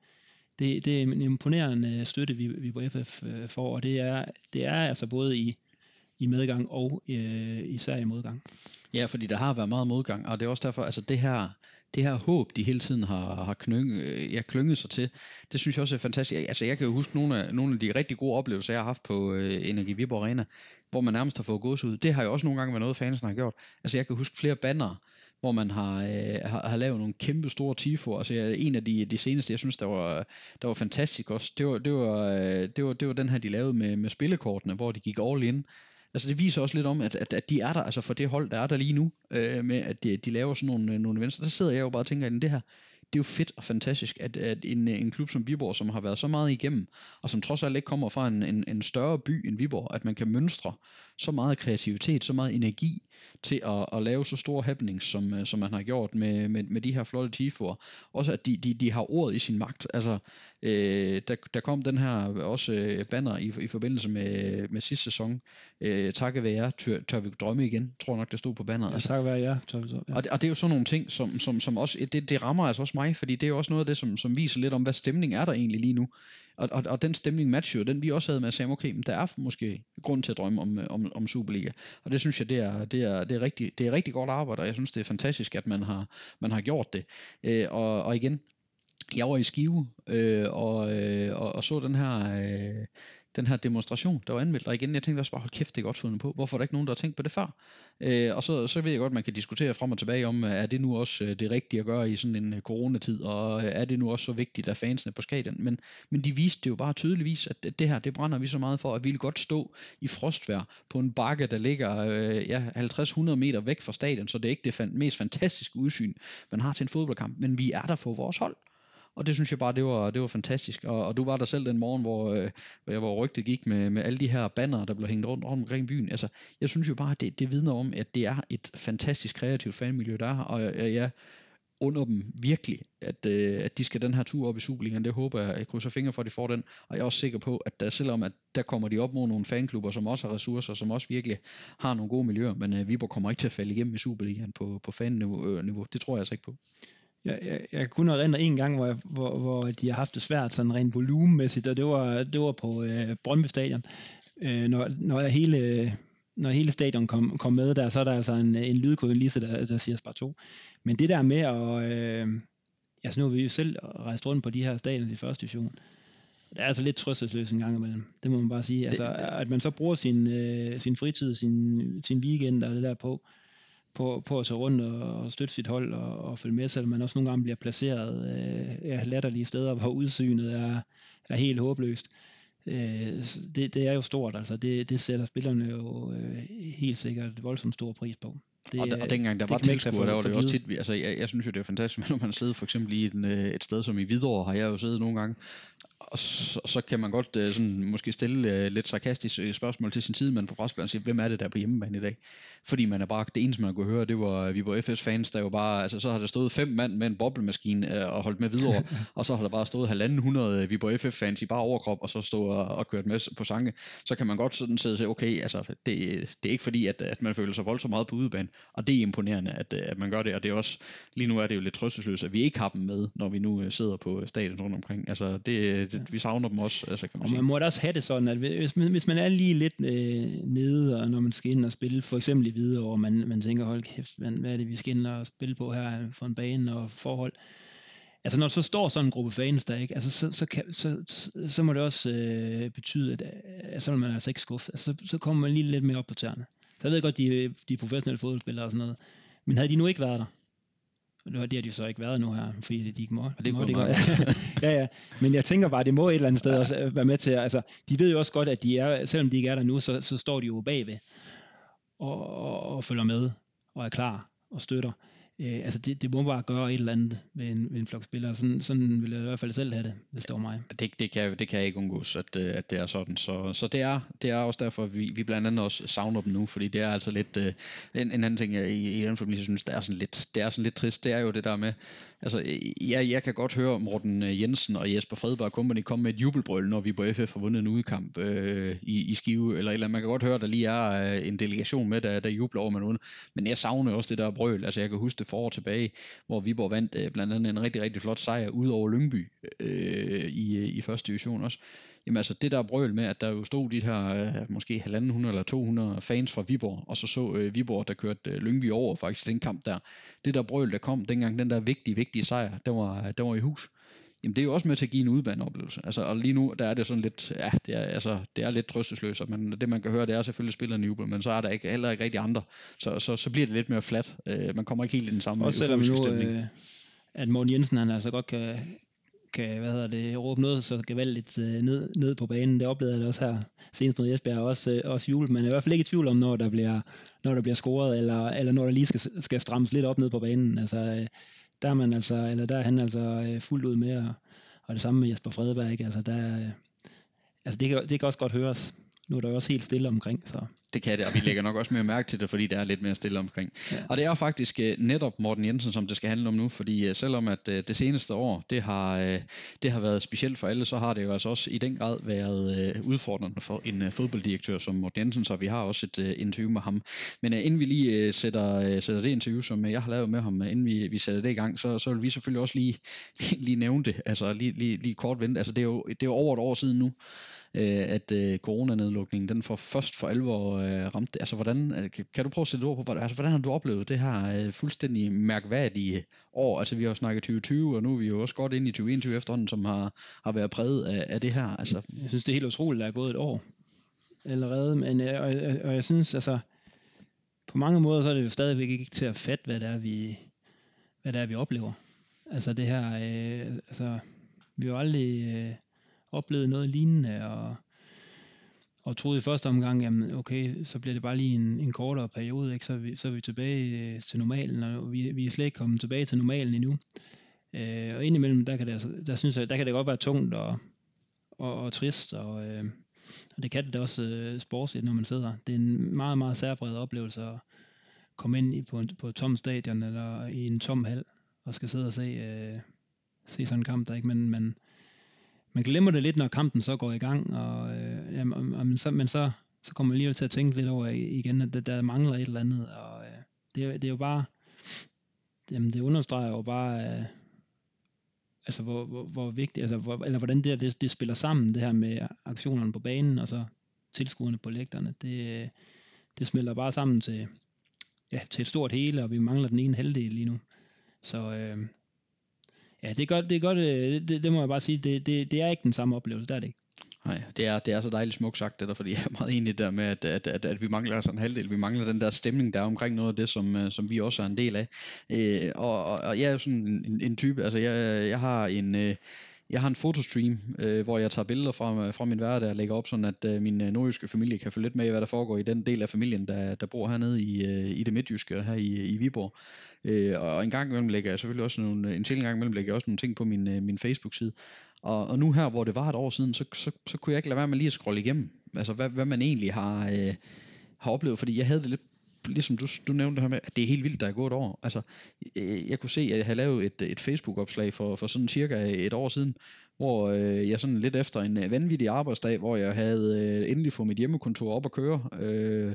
det, det er en imponerende støtte, vi, vi på FF øh, får, og det er, det er altså både i, i medgang og øh, især i modgang. Ja, fordi der har været meget modgang, og det er også derfor, altså det her, det her håb, de hele tiden har, har knynge, jeg klynget sig til, det synes jeg også er fantastisk. Altså jeg kan jo huske nogle af, nogle af de rigtig gode oplevelser, jeg har haft på øh, Energi Viborg Arena, hvor man nærmest har fået gås ud. Det har jo også nogle gange været noget, fansen har gjort. Altså jeg kan huske flere banner, hvor man har, øh, har, har lavet nogle kæmpe store tifoer. Altså en af de, de seneste, jeg synes, der var, der var fantastisk også, det var, det var, øh, det var, det var den her, de lavede med, med spillekortene, hvor de gik all in altså det viser også lidt om, at, at, at de er der, altså for det hold, der er der lige nu, øh, med at de, de laver sådan nogle, øh, nogle events. Der sidder jeg jo bare og tænker, at det her, det er jo fedt og fantastisk, at, at en, en klub som Viborg, som har været så meget igennem, og som trods alt ikke kommer fra en, en, en større by end Viborg, at man kan mønstre så meget kreativitet, så meget energi til at, at lave så store happenings, som, øh, som man har gjort med, med, med de her flotte tifoer. Også at de, de, de har ordet i sin magt. Altså, øh, der, der kom den her også øh, banner i, i forbindelse med, med sidste sæson. Øh, takket være jer, tør, tør vi drømme igen, tror nok, der stod på banneret. Ja, altså, takket være jer, tør vi så. Ja. Og, det, og det er jo sådan nogle ting, som, som, som også, det, det rammer altså også mig, fordi det er jo også noget af det, som, som viser lidt om, hvad stemning er der egentlig lige nu. Og, og, og den stemning matcher jo den, vi også havde med at sige, okay, men der er måske grund til at drømme om, om, om Superliga. Og det synes jeg, det er, det er, det er, rigtig, det er rigtig godt arbejde, og jeg synes, det er fantastisk, at man har, man har gjort det. Øh, og, og igen, jeg var i Skive øh, og, øh, og, og så den her, øh, den her demonstration, der var anmeldt. Og igen, jeg tænkte også bare, hold kæft, det er godt fundet på. Hvorfor er der ikke nogen, der har tænkt på det før? Øh, og så, så ved jeg godt, man kan diskutere frem og tilbage om, øh, er det nu også øh, det rigtige at gøre i sådan en øh, coronatid, og er det nu også så vigtigt, at fansene på stadion? Men, men de viste jo bare tydeligvis, at det her, det brænder vi så meget for, at vi vil godt stå i frostvær på en bakke, der ligger øh, ja, 50-100 meter væk fra stadion, så det er ikke det fan- mest fantastiske udsyn, man har til en fodboldkamp, men vi er der for vores hold. Og det synes jeg bare, det var, det var fantastisk. Og, og du var der selv den morgen, hvor, øh, hvor jeg var rygtet gik med, med alle de her banner, der blev hængt rundt, rundt omkring byen. Altså, jeg synes jo bare, at det, det vidner om, at det er et fantastisk kreativt fanmiljø, der er. Og jeg, jeg under dem virkelig, at, øh, at de skal den her tur op i Superligaen. Det håber jeg, jeg krydser fingre for, at de får den. Og jeg er også sikker på, at der, selvom at der kommer de op mod nogle fanklubber, som også har ressourcer, som også virkelig har nogle gode miljøer, men øh, Viborg kommer ikke til at falde igennem i Superligaen på, på fanniveau. Øh, niveau. Det tror jeg altså ikke på jeg, jeg, jeg kunne erindre en gang, hvor, jeg, hvor, hvor de har haft det svært sådan rent volumenmæssigt, og det var, det var på øh, Brøndby Stadion. Øh, når, når hele når hele stadion kom, kom med der, så er der altså en, en lydkolonise, der, der siger Spar 2. Men det der med at, øh, altså nu har vi jo selv rejst rundt på de her stadion i første division, Det er altså lidt trøstesløst en gang imellem. Det må man bare sige. Altså, at man så bruger sin, øh, sin fritid, sin, sin weekend og det der på, på, på at tage rundt og, og støtte sit hold og, og følge med, selvom man også nogle gange bliver placeret øh, ja, latterlige steder, hvor udsynet er, er helt håbløst. Øh, det, det er jo stort, altså. Det, det sætter spillerne jo øh, helt sikkert voldsomt stor pris på. Det, og, og dengang der var tilskuere, der var det jo også tit, altså jeg, jeg synes jo det er fantastisk, når man sidder for eksempel i en, øh, et sted som i Hvidovre, har jeg jo siddet nogle gange, og så, så kan man godt uh, sådan, måske stille uh, lidt sarkastisk uh, spørgsmål til sin tid, men på Roskilde og sige, hvem er det der på hjemmebane i dag? Fordi man er bare, det eneste man kunne høre, det var vi var FS-fans, der jo bare, altså så har der stået fem mand med en boblemaskine uh, og holdt med videre, og så har der bare stået halvanden hundrede Viborg FF-fans i bare overkrop, og så stod og, og kørt med på sange. Så kan man godt sådan sidde og sige, okay, altså det, det er ikke fordi, at, at man føler sig voldsomt meget på udebane, og det er imponerende, at, at man gør det, og det er også, lige nu er det jo lidt trøstesløst, at vi ikke har dem med, når vi nu sidder på stadion rundt omkring. Altså det, det vi savner dem også. Altså, kan man og sige. man må da også have det sådan, at hvis man, hvis man er lige lidt øh, nede, og når man skal ind og spille, for eksempel i Hvidovre, og man, man tænker, hold kæft, hvad, hvad er det, vi skal ind og spille på her for en bane og forhold. Altså når der så står sådan en gruppe fans der, ikke? Altså, så, så, kan, så, så, så må det også øh, betyde, at, at så man altså ikke skuffe. Altså, så, så kommer man lige lidt mere op på tæerne. Jeg ved godt, de, de professionelle fodboldspillere og sådan noget. Men havde de nu ikke været der, det har de så ikke været nu her, fordi de ikke må. Og det må kunne de man godt. ja, ja. Men jeg tænker bare, det må et eller andet sted også være med til, altså, de ved jo også godt, at de er, selvom de ikke er der nu, så, så står de jo bagved og, og, og følger med og er klar og støtter. Øh, altså det, det må bare gøre et eller andet ved en, ved en flok spillere. Sådan, sådan ville jeg i hvert fald selv have det, hvis det var mig. Det, det, kan, det kan ikke undgås, at, øh, at det er sådan. Så, så det, er, det er også derfor, vi, vi blandt andet også savner dem nu, fordi det er altså lidt, øh, en, en anden ting jeg i, i den familie synes, det er, sådan lidt, det er sådan lidt trist, det er jo det der med, altså jeg, jeg kan godt høre Morten øh, Jensen og Jesper Fredberg Company komme med et jubelbrøl, når vi på FF har vundet en udkamp øh, i, i Skive, eller, eller man kan godt høre, at der lige er øh, en delegation med, der, der jubler over med noget, men jeg savner også det der brøl, altså jeg kan huske det forår tilbage, hvor Viborg vandt øh, blandt andet en rigtig, rigtig flot sejr ud over Lyngby øh, i, øh, i første division også. Jamen altså det der brøl med, at der jo stod de her øh, måske 1.500 eller 200 fans fra Viborg, og så så øh, Viborg, der kørte øh, Lyngby over faktisk den kamp der. Det der brøl, der kom dengang, den der vigtige, vigtige sejr, der var, der var i hus. Jamen det er jo også med til at give en udbaneoplevelse. Altså, og lige nu, der er det sådan lidt, ja, det er, altså, det er lidt trøstesløst, men det man kan høre, det er selvfølgelig spillerne jubel, men så er der ikke, heller ikke rigtig andre. Så, så, så bliver det lidt mere flat. Øh, man kommer ikke helt i den samme Også selvom nu, øh, at Morten Jensen, han altså godt kan, kan hvad hedder det, råbe noget så gevaldigt øh, ned, ned på banen. Det oplevede jeg det også her senest med Jesper, også, øh, også jul. Man er i hvert fald ikke i tvivl om, når der bliver, når der bliver scoret, eller, eller når der lige skal, skal strammes lidt op ned på banen. Altså, øh, der er man altså, eller der er han altså øh, fuldt ud med, og, og det samme med Jesper Fredberg, ikke? Altså, der, øh, altså det, kan, det kan også godt høres. Nu er der jo også helt stille omkring, så det kan det, og vi lægger nok også mere mærke til det, fordi der er lidt mere stille omkring. Ja. Og det er faktisk uh, netop Morten Jensen, som det skal handle om nu, fordi uh, selvom at uh, det seneste år, det har, det har været specielt for alle, så har det jo altså også i den grad været udfordrende for en fodbolddirektør som Morten Jensen, så vi har også et interview med ham. Men uh, inden vi lige sætter, sætter det interview, som jeg har lavet med ham, uh, inden vi, vi sætter det i gang, så, så vil vi selvfølgelig også lige, lige, lige nævne det, altså lige, lige, lige kort vente. Altså det er, jo, det er jo over et år siden nu, Øh, at øh, coronanedlukningen, den får først for alvor øh, ramt det. Altså, hvordan, øh, kan, kan du prøve at sætte ord på, altså, hvordan har du oplevet det her øh, fuldstændig mærkværdige år? Altså, vi har jo snakket 2020, og nu er vi jo også godt inde i 2021 efterhånden, som har, har været præget af, af det her. Altså. Jeg synes, det er helt utroligt, at der er gået et år allerede, men, øh, og, og, og jeg synes, altså, på mange måder, så er det jo stadigvæk ikke til at fatte, hvad det er, vi, hvad det er, vi oplever. Altså det her, øh, altså, vi har aldrig... Øh, oplevet noget lignende, og, og troede i første omgang, jamen okay, så bliver det bare lige en, en kortere periode, ikke? Så, er vi, så er vi tilbage øh, til normalen, og vi, vi er slet ikke kommet tilbage til normalen endnu. Øh, og indimellem, der kan det, altså, der, synes jeg, der kan det godt være tungt og, og, og trist, og, øh, og det kan det også øh, sportsligt, når man sidder. Det er en meget, meget særpræget oplevelse at komme ind i, på, en, på et tom stadion eller i en tom hal og skal sidde og se, øh, se sådan en kamp der, ikke? Men, men man glemmer det lidt, når kampen så går i gang, og, øh, jamen, og, men, så, men så, så kommer man lige til at tænke lidt over igen, at der, der mangler et eller andet, og øh, det, det er jo bare, jamen det understreger jo bare, øh, altså hvor, hvor, hvor vigtigt, altså hvor, eller hvordan det, det, det spiller sammen, det her med aktionerne på banen, og så tilskuerne på lægterne, det, øh, det smelter bare sammen til, ja, til et stort hele, og vi mangler den ene halvdel lige nu. Så øh, Ja, det er godt, det, er godt, øh, det, det, det må jeg bare sige, det, det, det er ikke den samme oplevelse, der er det ikke. Nej, det er, det er så dejligt smukt sagt det der, fordi jeg er meget enig der med, at, at, at, at vi mangler sådan en halvdel, vi mangler den der stemning, der er omkring noget af det, som, øh, som vi også er en del af. Øh, og, og, og jeg er jo sådan en, en type, altså jeg, jeg har en... Øh, jeg har en fotostream, øh, hvor jeg tager billeder fra, fra min hverdag og lægger op, sådan at øh, min øh, nordjyske familie kan følge lidt med i, hvad der foregår i den del af familien, der, der bor hernede i, øh, i det midtjyske her i, i Viborg. Øh, og en gang imellem lægger jeg selvfølgelig også nogle, en til gang imellem lægger jeg også nogle ting på min, øh, min Facebook-side. Og, og nu her, hvor det var et år siden, så, så, så kunne jeg ikke lade være med lige at scrolle igennem, altså hvad, hvad man egentlig har, øh, har oplevet, fordi jeg havde det lidt ligesom du, du nævnte det her med, at det er helt vildt, der er gået et år. Altså, øh, jeg kunne se, at jeg havde lavet et, et Facebook-opslag for, for sådan cirka et år siden, hvor øh, jeg sådan lidt efter en øh, vanvittig arbejdsdag, hvor jeg havde øh, endelig fået mit hjemmekontor op at køre, øh,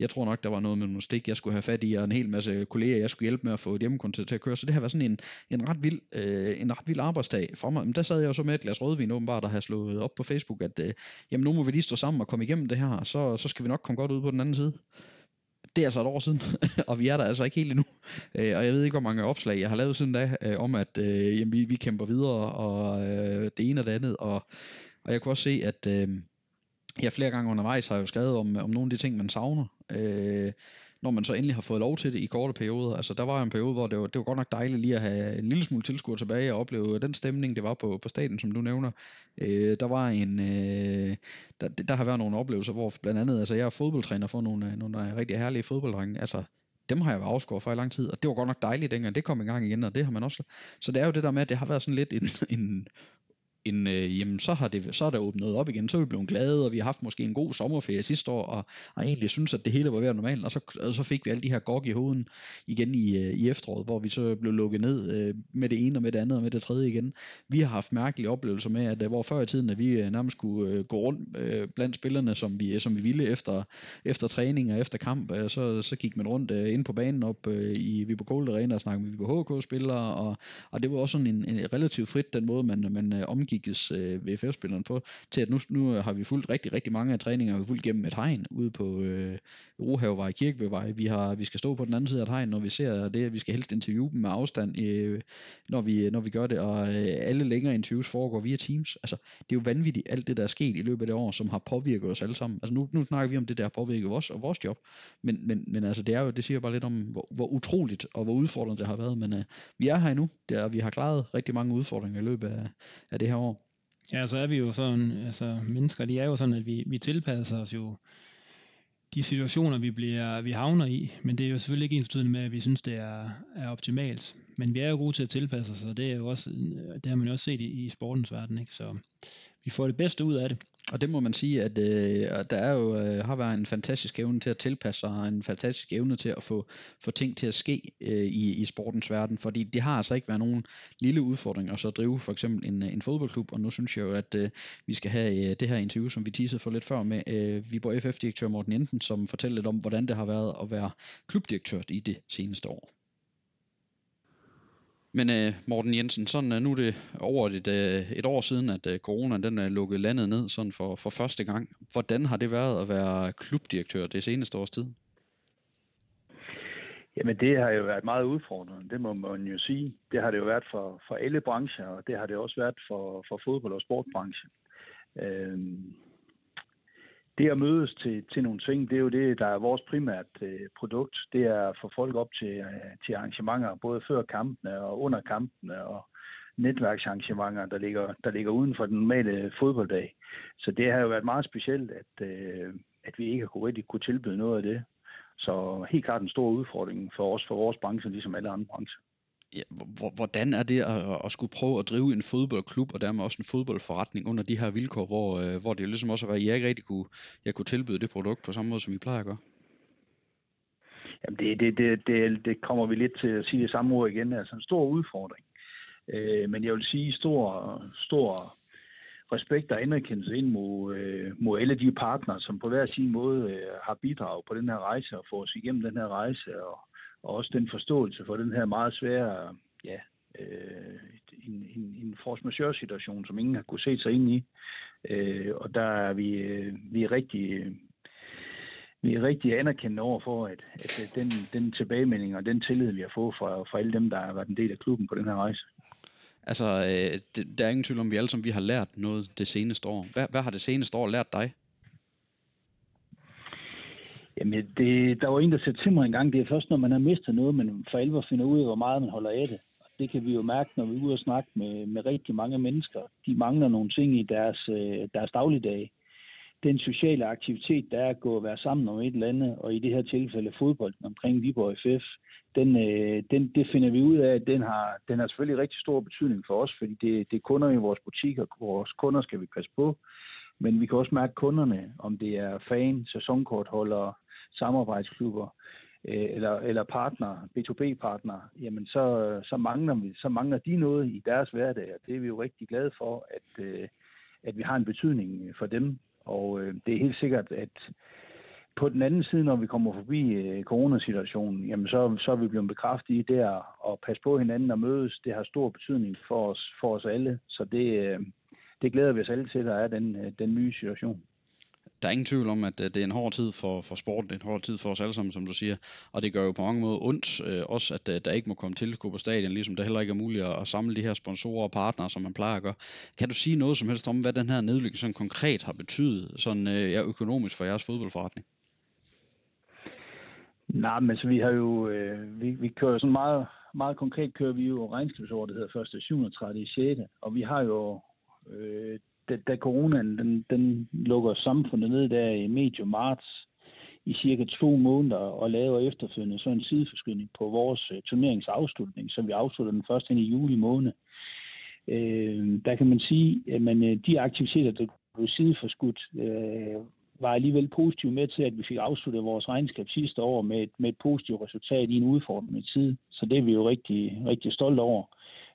jeg tror nok, der var noget med nogle stik, jeg skulle have fat i, og en hel masse kolleger, jeg skulle hjælpe med at få et hjemmekontor til at køre. Så det har været sådan en, en, ret, vild, øh, en ret vild arbejdsdag for mig. Men der sad jeg jo så med et glas rødvin åbenbart, der havde slået op på Facebook, at øh, jamen, nu må vi lige stå sammen og komme igennem det her, så, så skal vi nok komme godt ud på den anden side det er altså et år siden, og vi er der altså ikke helt endnu. Øh, og jeg ved ikke, hvor mange opslag jeg har lavet siden da, øh, om at øh, jamen, vi, vi kæmper videre, og øh, det ene og det andet. Og, og jeg kunne også se, at øh, jeg flere gange undervejs har jeg jo skrevet om, om nogle af de ting, man savner. Øh, når man så endelig har fået lov til det i korte perioder. Altså der var en periode, hvor det var, det var godt nok dejligt lige at have en lille smule tilskuer tilbage og opleve den stemning, det var på, på staten, som du nævner. Øh, der var en, øh, der, der har været nogle oplevelser, hvor blandt andet, altså jeg er fodboldtræner for nogle, øh, nogle rigtig herlige fodbolddrenge, altså dem har jeg været afskåret for i lang tid, og det var godt nok dejligt dengang, det kom i gang igen, og det har man også. Så det er jo det der med, at det har været sådan lidt en, en en, øh, jamen så har det, så er der åbnet op igen, så er vi blevet glade, og vi har haft måske en god sommerferie sidste år, og, og egentlig synes, at det hele var ved at normalt, og så, og så fik vi alle de her gok i hoveden igen i, øh, i efteråret, hvor vi så blev lukket ned øh, med det ene og med det andet og med det tredje igen. Vi har haft mærkelige oplevelser med, at øh, hvor før i tiden, at vi øh, nærmest skulle øh, gå rundt øh, blandt spillerne, som vi, som vi ville efter, efter træning og efter kamp, øh, så, så gik man rundt øh, ind på banen op øh, i Viborg Gold Arena og snakkede med Viborg HK-spillere, og, og det var også sådan en, en relativt frit den måde, man, man øh, kigges øh, VFF-spilleren på, til at nu, nu har vi fulgt rigtig, rigtig mange af træninger, vi har fulgt gennem et hegn ude på øh, Rohavevej, Kirkevej. Vi, har, vi skal stå på den anden side af et hegn, når vi ser det, vi skal helst interviewe dem med afstand, øh, når, vi, når vi gør det, og øh, alle længere interviews foregår via Teams. Altså, det er jo vanvittigt, alt det, der er sket i løbet af det år, som har påvirket os alle sammen. Altså, nu, nu snakker vi om det, der har påvirket os og vores job, men, men, men altså, det, er jo, det siger bare lidt om, hvor, hvor utroligt og hvor udfordrende det har været, men øh, vi er her endnu, der, vi har klaret rigtig mange udfordringer i løbet af, af det her år. Ja, så er vi jo sådan, altså mennesker, de er jo sådan, at vi, vi tilpasser os jo de situationer, vi, bliver, vi havner i, men det er jo selvfølgelig ikke ens med, at vi synes, det er, er optimalt. Men vi er jo gode til at tilpasse os, og det, er jo også, det har man jo også set i, i sportens verden, ikke? så vi får det bedste ud af det. Og det må man sige, at øh, der er jo, øh, har været en fantastisk evne til at tilpasse sig, en fantastisk evne til at få, få ting til at ske øh, i, i sportens verden, fordi det har altså ikke været nogen lille udfordring at så drive for eksempel en, øh, en fodboldklub, og nu synes jeg jo, at øh, vi skal have øh, det her interview, som vi teasede for lidt før med øh, Viborg FF-direktør Morten Jensen, som fortæller lidt om, hvordan det har været at være klubdirektør i det seneste år. Men øh, Morten Jensen, sådan øh, nu er det over et, øh, et år siden, at øh, corona den øh, er lukket landet ned sådan for, for første gang. Hvordan har det været at være klubdirektør det seneste års tid? Jamen det har jo været meget udfordrende, det må man jo sige. Det har det jo været for, for alle brancher, og det har det også været for, for fodbold- og sportbranchen. Øhm, det at mødes til, til nogle ting, det er jo det, der er vores primært øh, produkt. Det er at få folk op til, øh, til arrangementer, både før kampene og under kampene, og netværksarrangementer, der ligger, der ligger uden for den normale fodbolddag. Så det har jo været meget specielt, at, øh, at vi ikke har kunne rigtig kunne tilbyde noget af det. Så helt klart en stor udfordring for os, for vores branche, ligesom alle andre brancher ja, hvordan er det at, at skulle prøve at drive en fodboldklub, og dermed også en fodboldforretning under de her vilkår, hvor, øh, hvor det ligesom også var, at jeg ikke rigtig kunne, jeg kunne tilbyde det produkt på samme måde, som I plejer at gøre? Jamen det, det, det, det, det kommer vi lidt til at sige det samme ord igen. Altså en stor udfordring. Øh, men jeg vil sige stor, stor respekt og anerkendelse ind mod, øh, mod alle de partnere, som på hver sin måde øh, har bidraget på den her rejse og får os igennem den her rejse. Og, og også den forståelse for den her meget svære, ja, øh, en, en, en force majeure situation, som ingen har kunne se sig ind i. Øh, og der er vi, øh, vi er rigtig, vi er rigtig anerkendende over for, at, at øh, den, den tilbagemelding og den tillid, vi har fået fra, fra alle dem, der har været en del af klubben på den her rejse. Altså, øh, der er ingen tvivl om, at vi alle som vi har lært noget det seneste år. Hvad, hvad har det seneste år lært dig? Jamen, det, der var en, der sagde til mig en gang, det er først, når man har mistet noget, man for alvor finder ud af, hvor meget man holder af det. Og det kan vi jo mærke, når vi er ude og snakke med, med rigtig mange mennesker. De mangler nogle ting i deres, øh, deres dagligdag. Den sociale aktivitet, der er at gå og være sammen om et eller andet, og i det her tilfælde fodbolden omkring Viborg FF, den, øh, den, det finder vi ud af, at den har, den har selvfølgelig rigtig stor betydning for os, fordi det, det er kunder i vores butik, og vores kunder skal vi passe på, men vi kan også mærke kunderne, om det er fan, sæsonkortholdere, samarbejdsklubber øh, eller, eller partner, B2B-partner, jamen så, så, mangler vi, så mangler de noget i deres hverdag, og det er vi jo rigtig glade for, at, øh, at vi har en betydning for dem. Og øh, det er helt sikkert, at på den anden side, når vi kommer forbi øh, coronasituationen, jamen så, så er vi blevet bekræftet i og at passe på hinanden og mødes. Det har stor betydning for os, for os alle, så det, øh, det glæder vi os alle til, at der er den, øh, den nye situation der er ingen tvivl om, at øh, det er en hård tid for, for sporten, det er en hård tid for os alle sammen, som du siger, og det gør jo på mange måder ondt øh, også, at øh, der ikke må komme til på stadion, ligesom det heller ikke er muligt at, at samle de her sponsorer og partnere, som man plejer at gøre. Kan du sige noget som helst om, hvad den her nedlykning sådan konkret har betydet sådan, øh, ja, økonomisk for jeres fodboldforretning? Nej, men altså, vi har jo, øh, vi, vi kører sådan meget, meget konkret kører vi jo regnskabsåret, der hedder 1. 37. 6. Og vi har jo øh, da, da coronaen den, den lukker samfundet ned der i medio marts i cirka to måneder og laver efterfølgende så en sideforskydning på vores uh, turneringsafslutning, som vi afslutter den først ind i juli måned. Øh, der kan man sige, at man, øh, de aktiviteter, der blev sideforskudt, øh, var alligevel positivt med til, at vi fik afsluttet vores regnskab sidste år med et, med et positivt resultat i en udfordrende tid. Så det er vi jo rigtig, rigtig stolte over.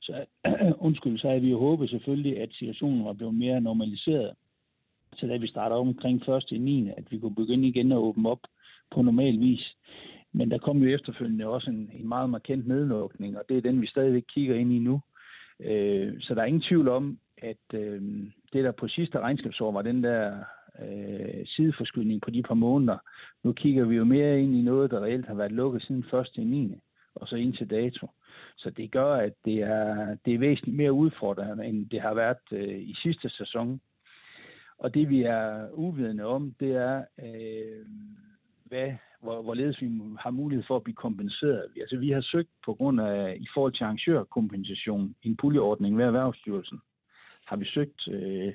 Så undskyld, så havde vi jo håbet selvfølgelig, at situationen var blevet mere normaliseret. Så da vi starter omkring 1. i 9. at vi kunne begynde igen at åbne op på normal vis. Men der kom jo efterfølgende også en, en meget markant nedlukning, og det er den, vi stadigvæk kigger ind i nu. Øh, så der er ingen tvivl om, at øh, det der på sidste regnskabsår var den der øh, sideforskydning på de par måneder. Nu kigger vi jo mere ind i noget, der reelt har været lukket siden 1. i 9. og så ind til dato. Så det gør, at det er, det er væsentligt mere udfordrende, end det har været øh, i sidste sæson. Og det vi er uvidende om, det er, øh, hvad, hvor, hvorledes vi har mulighed for at blive kompenseret. Altså vi har søgt på grund af, i forhold til arrangørkompensation, en puljeordning ved Erhvervsstyrelsen, har vi søgt øh,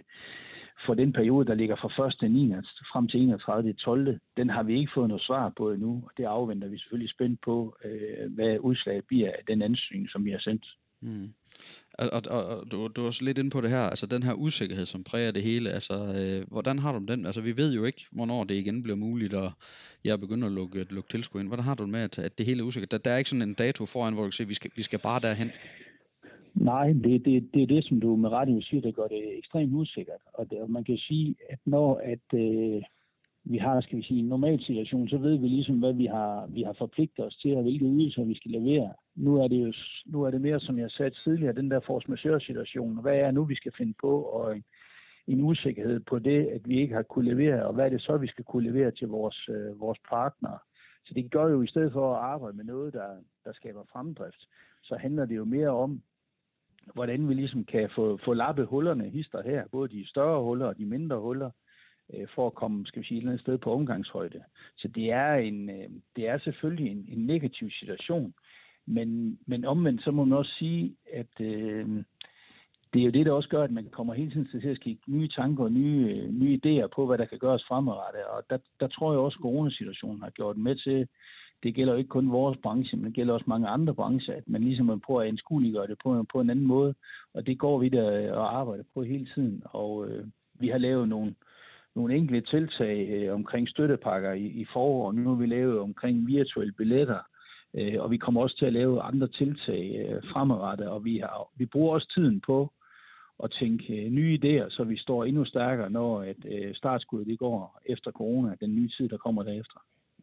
for den periode, der ligger fra 1. 9. frem til 31. 12. Den har vi ikke fået noget svar på endnu, og det afventer vi selvfølgelig spændt på, øh, hvad udslaget bliver af den ansøgning, som vi har sendt. Mm. Og, og, og du, du er også lidt inde på det her, altså den her usikkerhed, som præger det hele, altså øh, hvordan har du den? Altså vi ved jo ikke, hvornår det igen bliver muligt, at jeg begynder at lukke, lukke tilskud ind. Hvordan har du med, at, at det hele er usikkert? Der, der er ikke sådan en dato foran, hvor du kan sige, at vi skal, vi skal bare derhen. Nej, det, det, det er det, som du med radio siger, der gør det ekstremt usikkert. Og, det, og man kan sige, at når at, øh, vi har, skal vi sige, en normal situation, så ved vi ligesom, hvad vi har, vi har forpligtet os til, og hvilke ydelser vi skal levere. Nu er det jo nu er det mere, som jeg sagde tidligere, den der force majeure-situation. Hvad er nu, vi skal finde på, og en, en usikkerhed på det, at vi ikke har kunne levere, og hvad er det så, vi skal kunne levere til vores, øh, vores partnere. Så det gør jo, i stedet for at arbejde med noget, der, der skaber fremdrift, så handler det jo mere om, hvordan vi ligesom kan få, få lappet hullerne hister her, både de større huller og de mindre huller, øh, for at komme, skal vi sige, et eller andet sted på omgangshøjde. Så det er, en, øh, det er selvfølgelig en, en negativ situation, men, men omvendt så må man også sige, at øh, det er jo det, der også gør, at man kommer hele tiden til at kigge nye tanker og nye, øh, nye idéer på, hvad der kan gøres fremadrettet. Og der, der tror jeg også, at coronasituationen har gjort med til, det gælder jo ikke kun vores branche, men det gælder også mange andre brancher, at man ligesom prøver at anskueliggøre det på, på en anden måde. Og det går vi der og arbejder på hele tiden. Og øh, vi har lavet nogle, nogle enkelte tiltag øh, omkring støttepakker i, i foråret. Nu har vi lavet omkring virtuelle billetter, øh, og vi kommer også til at lave andre tiltag øh, fremadrettet. Og vi, har, vi bruger også tiden på at tænke øh, nye idéer, så vi står endnu stærkere, når at, øh, startskuddet det går efter corona, den nye tid, der kommer derefter.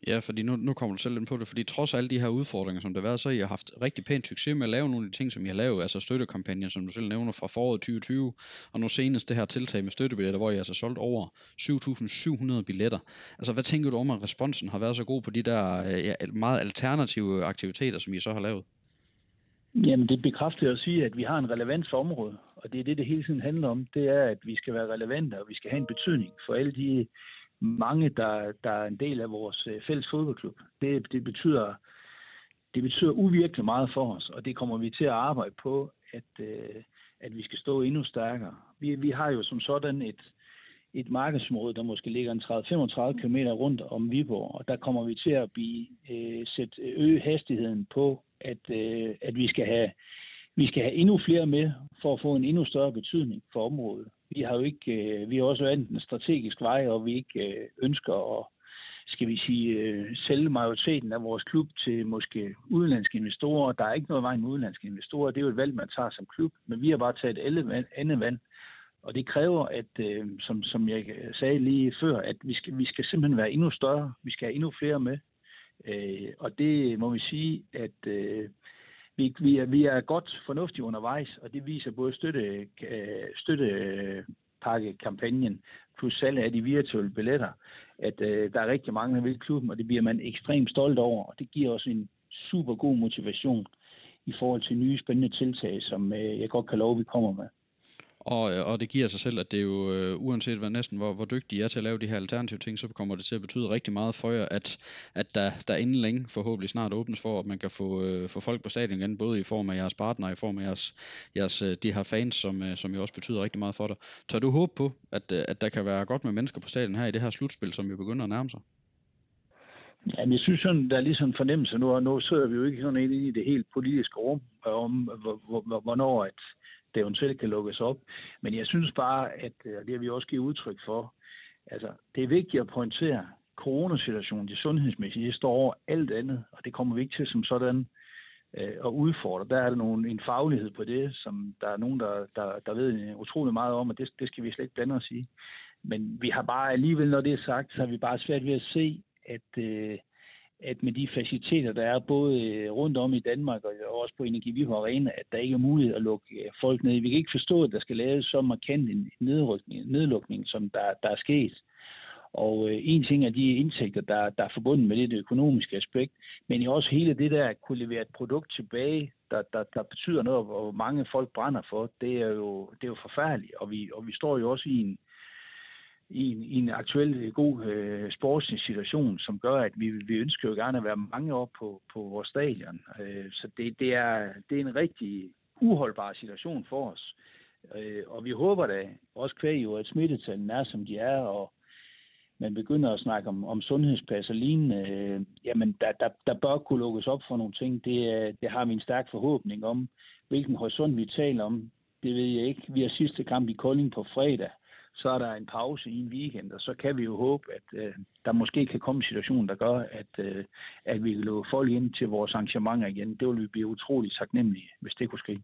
Ja, fordi nu, nu kommer du selv ind på det, fordi trods alle de her udfordringer, som der har været, så har I har haft rigtig pænt succes med at lave nogle af de ting, som I har lavet, altså støttekampagner, som du selv nævner fra foråret 2020, og nu senest det her tiltag med støttebilletter, hvor I altså solgt over 7.700 billetter. Altså, hvad tænker du om, at responsen har været så god på de der øh, ja, meget alternative aktiviteter, som I så har lavet? Jamen, det bekræfter at sige, at vi har en relevans for området, og det er det, det hele tiden handler om. Det er, at vi skal være relevante, og vi skal have en betydning for alle de mange, der, der er en del af vores øh, fælles fodboldklub. Det, det, betyder, det betyder uvirkelig meget for os, og det kommer vi til at arbejde på, at, øh, at vi skal stå endnu stærkere. Vi, vi har jo som sådan et, et markedsområde, der måske ligger en 30-35 km rundt om Viborg, og der kommer vi til at blive, øh, sætte, øge hastigheden på, at, øh, at vi skal have vi skal have endnu flere med for at få en endnu større betydning for området. Vi har jo ikke, øh, vi har også valgt en strategisk vej, og vi ikke øh, ønsker at skal vi sige, øh, sælge majoriteten af vores klub til måske udenlandske investorer. Der er ikke noget vej med udenlandske investorer. Det er jo et valg, man tager som klub. Men vi har bare taget alle andet vand. Og det kræver, at, øh, som, som jeg sagde lige før, at vi skal, vi skal simpelthen være endnu større. Vi skal have endnu flere med. Øh, og det må vi sige, at øh, vi, vi, er, vi er godt fornuftige undervejs, og det viser både støtte, øh, støttepakkekampagnen plus salg af de virtuelle billetter, at øh, der er rigtig mange, der vil klubben, og det bliver man ekstremt stolt over, og det giver også en super god motivation i forhold til nye spændende tiltag, som øh, jeg godt kan love, vi kommer med. Og, øh, og det giver sig selv, at det er jo, øh, uanset hvad næsten hvor, hvor dygtige I er til at lave de her alternative ting, så kommer det til at betyde rigtig meget for jer, at, at der, der inden længe forhåbentlig snart åbnes for, at man kan få, øh, få folk på stadion igen, både i form af jeres partnere, i form af jeres, jeres øh, de her fans, som, øh, som jo også betyder rigtig meget for dig. Tør du håbe på, at, øh, at der kan være godt med mennesker på stadion her i det her slutspil, som jo begynder at nærme sig? Ja, jeg synes sådan, der er lige sådan en fornemmelse nu, og nu sidder vi jo ikke sådan ind i det helt politiske rum, om hvornår at, det eventuelt kan lukkes op. Men jeg synes bare, at øh, og det har vi også givet udtryk for, altså det er vigtigt at pointere, coronasituationen, det sundhedsmæssige, det står over alt andet, og det kommer vi ikke til som sådan øh, at udfordre. Der er der nogen, en faglighed på det, som der er nogen, der, der, der ved utrolig meget om, og det, det skal vi slet ikke blande os i. Men vi har bare alligevel, når det er sagt, så har vi bare svært ved at se, at, øh, at med de faciliteter, der er både øh, rundt om i Danmark og øh, også på Energi Arena, at der ikke er mulighed at lukke øh, folk ned. Vi kan ikke forstå, at der skal laves så markant en nedlukning, som der, der er sket. Og øh, en ting er de indtægter, der, der er forbundet med det, det økonomiske aspekt, men også hele det der at kunne levere et produkt tilbage, der, der, der betyder noget, hvor mange folk brænder for, det er jo, det er jo forfærdeligt. Og vi, og vi står jo også i en, i en, i en aktuel øh, god øh, sportslig situation, som gør, at vi, vi ønsker jo gerne at være mange år på, på vores stadion. Øh, så det, det, er, det er en rigtig uholdbar situation for os. Øh, og vi håber da også kvæg jo, at smittetallene er, som de er, og man begynder at snakke om, om sundhedspas og lignende, øh, jamen der, der, der bør kunne lukkes op for nogle ting. Det, øh, det har vi en stærk forhåbning om. Hvilken horisont vi taler om, det ved jeg ikke. Vi har sidste kamp i Kolding på fredag så er der en pause i en weekend, og så kan vi jo håbe, at øh, der måske kan komme en situation, der gør, at, øh, at vi kan lukke folk ind til vores arrangementer igen. Det vil vi blive utrolig taknemmelige, hvis det kunne ske.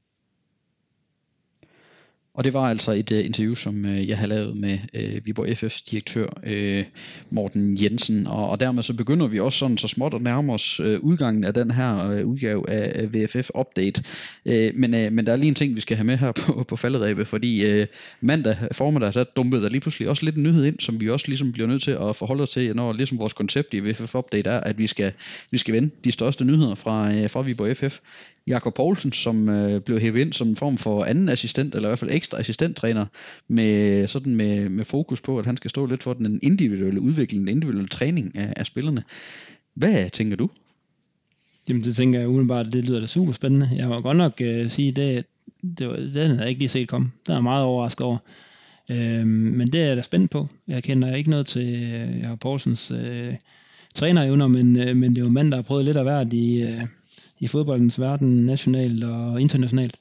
Og det var altså et uh, interview, som uh, jeg har lavet med uh, Viborg FF's direktør uh, Morten Jensen. Og, og dermed så begynder vi også sådan så småt at nærme os uh, udgangen af den her uh, udgave af uh, VFF Update. Uh, men, uh, men der er lige en ting, vi skal have med her på, på falderæbet, fordi uh, mandag formiddag, der dumpede der lige pludselig også lidt en nyhed ind, som vi også ligesom bliver nødt til at forholde os til, når ligesom vores koncept i VFF Update er, at vi skal, vi skal vende de største nyheder fra, uh, fra Viborg FF. Jakob Poulsen, som øh, blev hævet ind som en form for anden assistent, eller i hvert fald ekstra assistenttræner, med, sådan med, med fokus på, at han skal stå lidt for den individuelle udvikling, den individuelle træning af, af spillerne. Hvad tænker du? Jamen det tænker jeg umiddelbart, det lyder da super spændende. Jeg må godt nok øh, sige, det, det var, den havde jeg ikke lige set komme. Der er meget overrasket over. Øh, men det er jeg da spændt på. Jeg kender ikke noget til øh, Jakob Poulsens øh, trænerevner, men, øh, men det er jo mand, der har prøvet lidt af hvert i, øh, i fodboldens verden, nationalt og internationalt.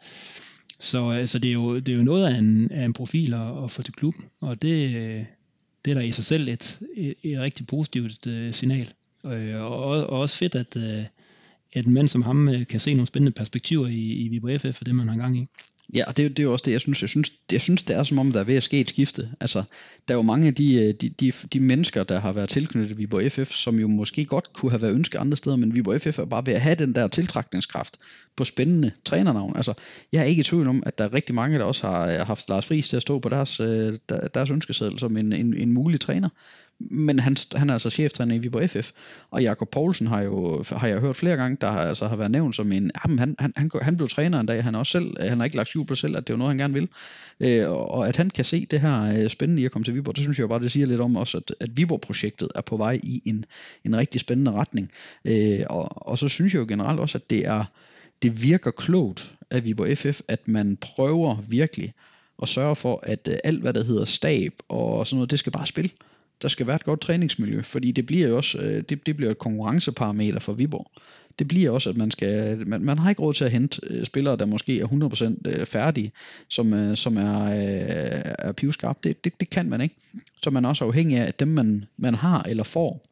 Så, øh, så det, er jo, det er jo noget af en, af en profil at, at få til klubben, og det, øh, det er da i sig selv et, et, et rigtig positivt øh, signal. Øh, og, og også fedt, at, øh, at en mand som ham øh, kan se nogle spændende perspektiver i, i Viborg FF for det, man har gang i. Ja, og det, det er jo også det, jeg synes. Jeg synes, jeg synes, det er som om, der er ved at ske et skifte. Altså, der er jo mange af de, øh, de, de, de mennesker, der har været tilknyttet Viborg FF, som jo måske godt kunne have været ønsket andre steder, men Viborg FF er bare ved at have den der tiltrækningskraft på spændende trænernavn. Altså, jeg er ikke i tvivl om, at der er rigtig mange, der også har øh, haft Lars Friis til at stå på deres, øh, deres ønskeseddel som en, en, en mulig træner men han, han er altså cheftræner i Viborg FF, og Jakob Poulsen har jo har jeg hørt flere gange, der har, altså, har været nævnt som en, jamen, han, han, han, han blev træner en dag, han, også selv, han har ikke lagt skjul på selv, at det er noget, han gerne vil, øh, og at han kan se det her øh, spændende i at komme til Viborg, det synes jeg bare, det siger lidt om også, at, at Viborg-projektet er på vej i en, en rigtig spændende retning, øh, og, og så synes jeg jo generelt også, at det er, det virker klogt af Viborg FF, at man prøver virkelig at sørge for, at øh, alt hvad der hedder stab og sådan noget, det skal bare spille der skal være et godt træningsmiljø, fordi det bliver jo også øh, det, det bliver et konkurrenceparameter for Viborg. Det bliver også, at man skal man, man har ikke råd til at hente øh, spillere, der måske er 100% øh, færdige, som, øh, som er, øh, er pivskarpe. Det, det, det kan man ikke. Så man er også afhængig af, at dem man, man har eller får,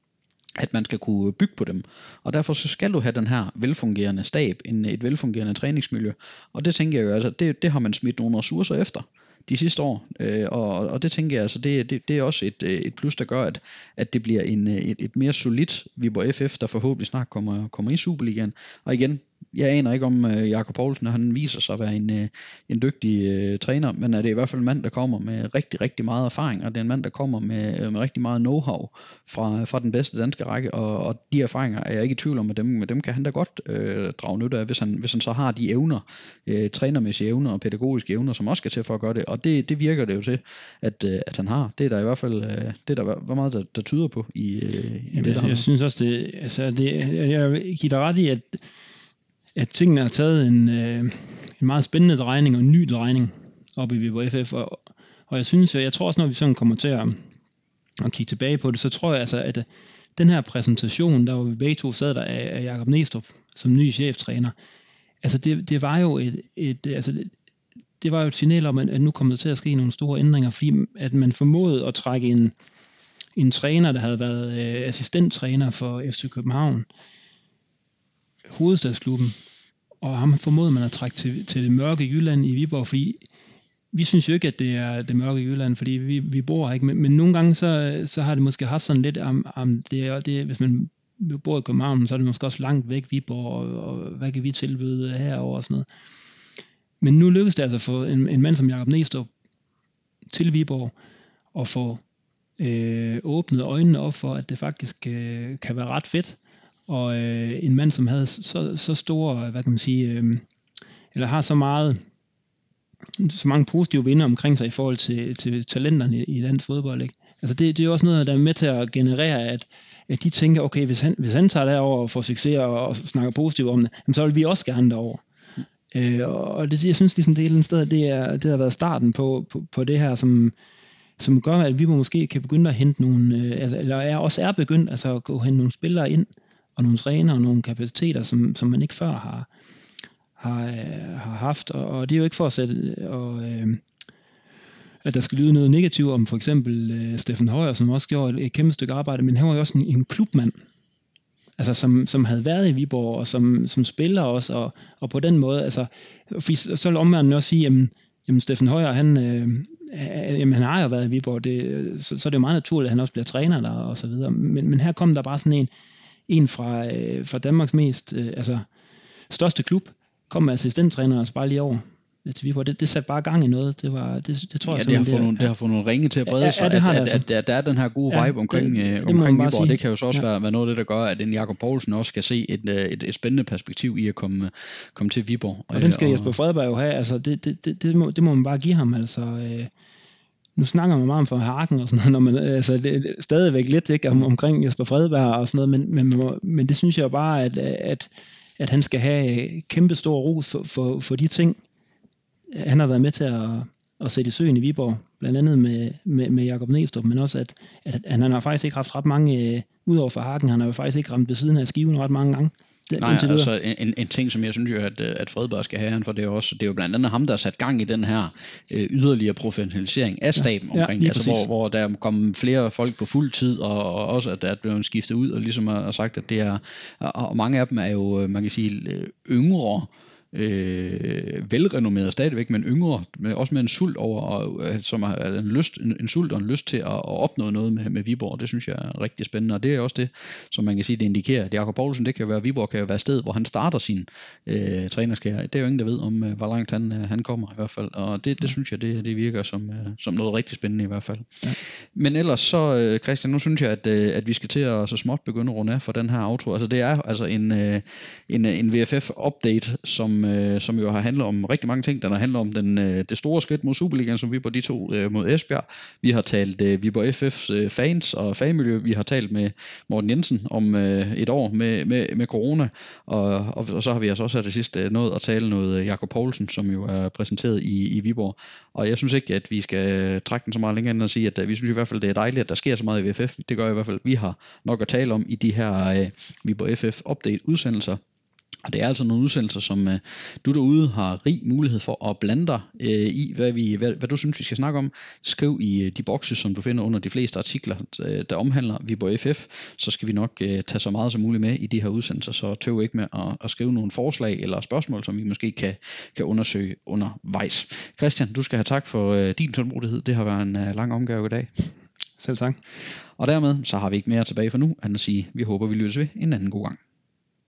at man skal kunne bygge på dem. Og derfor så skal du have den her velfungerende stab, en, et velfungerende træningsmiljø. Og det tænker jeg jo, altså, det, det har man smidt nogle ressourcer efter de sidste år. Øh, og, og det tænker jeg, altså, det, det, det er også et, øh, et plus, der gør, at, at det bliver en, øh, et, et mere solidt Viborg FF, der forhåbentlig snart kommer, kommer i Superligaen. Og igen, jeg aner ikke om uh, Jakob Poulsen, han viser sig at være en, uh, en dygtig uh, træner, men er det i hvert fald en mand, der kommer med rigtig, rigtig meget erfaring, og det er en mand, der kommer med, med rigtig meget know-how fra, fra den bedste danske række, og, og de erfaringer er jeg ikke i tvivl om, at dem, med dem kan han da godt uh, drage nytte af, hvis han, hvis han så har de evner, uh, trænermæssige evner og pædagogiske evner, som også skal til for at gøre det, og det, det virker det jo til, at, uh, at han har. Det er der i hvert fald, uh, det er der hvor meget, der, der tyder på i, uh, i Jamen, det, der Jeg, jeg synes også, det, altså, det, jeg giver dig ret i, at at tingene har taget en, øh, en meget spændende drejning og en ny drejning op i Viborg FF, og, og jeg synes, jeg tror også, når vi sådan kommer til at, at kigge tilbage på det, så tror jeg altså, at øh, den her præsentation, der var vi begge to sad der af, af Jakob Næstrup som ny cheftræner, altså det, det var jo et, et altså det, det var jo et signal om, at nu kommer der til at ske nogle store ændringer, fordi at man formåede at trække en, en træner, der havde været øh, assistenttræner for FC København, hovedstadsklubben, og ham formoder man at trække til, til det mørke Jylland i Viborg, fordi vi synes jo ikke, at det er det mørke Jylland, fordi vi, vi bor her ikke, men, men nogle gange så, så har det måske haft sådan lidt, om, om det er, det, hvis man bor i København, så er det måske også langt væk Viborg, og, og hvad kan vi tilbyde herover og sådan noget. Men nu lykkedes det altså for en, en mand som Jakob Næstrup til Viborg, og få øh, åbnet øjnene op for, at det faktisk øh, kan være ret fedt og øh, en mand, som havde så, så store, hvad kan man sige, øh, eller har så meget, så mange positive vinder omkring sig i forhold til, til talenterne i, i dansk fodbold. Ikke? Altså det, det er også noget, der er med til at generere, at, at de tænker, okay, hvis han, hvis han tager derover og får succes og, og snakker positivt om det, så vil vi også gerne derover. Mm. Øh, og det, jeg synes ligesom, det er et sted, det, er, det har været starten på, på, på det her, som, som gør, at vi måske kan begynde at hente nogle, øh, altså, eller er, også er begyndt altså, at gå hente nogle spillere ind, og nogle træner og nogle kapaciteter, som, som man ikke før har, har, øh, har haft. Og, og det er jo ikke for at sætte, og, øh, at der skal lyde noget negativt om for eksempel øh, Steffen Højer, som også gjorde et, et kæmpe stykke arbejde, men han var jo også en, en klubmand, altså som, som havde været i Viborg, og som, som spiller også, og, og på den måde, altså, så vil omverdenen også sige, jamen, jamen Steffen Højer, han, øh, jamen, han har jo været i Viborg, det, så, så er det jo meget naturligt, at han også bliver træner der, og så videre, men, men her kom der bare sådan en, en fra, øh, fra Danmarks mest, øh, altså største klub, kom med assistenttræner og bare lige over til Viborg. Det, det satte bare gang i noget. Det, var, det, det tror ja, jeg det har, fået nogle, det har fået nogle ringe til at brede ja, sig, ja, det har at, det altså. at, at, at, der er den her gode vibe ja, omkring, det, øh, det omkring Viborg. Sige. Det kan jo så også ja. være, være noget af det, der gør, at en Jakob Poulsen også kan se et, øh, et, et spændende perspektiv i at komme, komme til Viborg. Og den skal og, Jesper Fredberg jo have. Altså, det, det, det, det, må, det må man bare give ham. Altså, øh, nu snakker man meget om for Harken og sådan noget, når man, altså det, er stadigvæk lidt ikke, om, omkring Jesper Fredberg og sådan noget, men, men, men det synes jeg bare, at, at, at han skal have kæmpe stor ros for, for, for de ting, han har været med til at, at sætte i søen i Viborg, blandt andet med, med, med Jakob Næstrup, men også at, at, at han har faktisk ikke haft ret mange, øh, udover for Harken, han har jo faktisk ikke ramt ved siden af skiven ret mange gange. Det, Nej, altså en, en ting, som jeg synes jo, at, at Fredberg skal have, for det er, også, det er jo blandt andet ham, der har sat gang i den her øh, yderligere professionalisering af staben ja, omkring ja, altså, hvor, hvor der er kommet flere folk på fuld tid, og, og også at der er blevet skiftet ud, og ligesom har sagt, at det er, og mange af dem er jo, man kan sige, yngre, øh, velrenommeret stadigvæk, men yngre, med, også med en sult over, og, øh, som har en, lyst, en, en sult og en lyst til at, at opnå noget med, med Viborg. Det synes jeg er rigtig spændende, og det er også det, som man kan sige, det indikerer, at Jakob Poulsen, det kan være, Viborg kan jo være sted, hvor han starter sin øh, trænerskære. Det er jo ingen, der ved om, øh, hvor langt han, øh, han kommer i hvert fald, og det, det synes jeg, det, det virker som, øh, som noget rigtig spændende i hvert fald. Ja. Men ellers så, øh, Christian, nu synes jeg, at, øh, at vi skal til at så småt begynde at runde af for den her auto. Altså det er altså en, øh, en, en VFF-update, som, øh, som jo har handlet om rigtig mange ting. Den har handlet om den, øh, det store skridt mod Superligaen, som vi på de to øh, mod Esbjerg. Vi har talt øh, Viborg FF's øh, fans og fagmiljø. Vi har talt med Morten Jensen om øh, et år med, med, med corona. Og, og, og så har vi altså også her det sidste øh, nået at tale noget øh, Jakob Poulsen, som jo er præsenteret i, i Viborg. Og jeg synes ikke, at vi skal øh, trække den så meget længere end at sige, at øh, vi synes i hvert fald, det er dejligt, at der sker så meget i VFF. Det gør i hvert fald, at vi har nok at tale om i de her øh, Viborg FF update udsendelser. Og det er altså nogle udsendelser, som øh, du derude har rig mulighed for at blande dig øh, i, hvad, vi, hvad, hvad du synes, vi skal snakke om. Skriv i øh, de bokse, som du finder under de fleste artikler, øh, der omhandler Viborg FF, så skal vi nok øh, tage så meget som muligt med i de her udsendelser, så tøv ikke med at, at skrive nogle forslag eller spørgsmål, som vi måske kan, kan undersøge undervejs. Christian, du skal have tak for øh, din tålmodighed. Det har været en øh, lang omgave i dag. Selv tak. Og dermed så har vi ikke mere tilbage for nu, end at sige, vi håber, vi lyttes ved en anden god gang.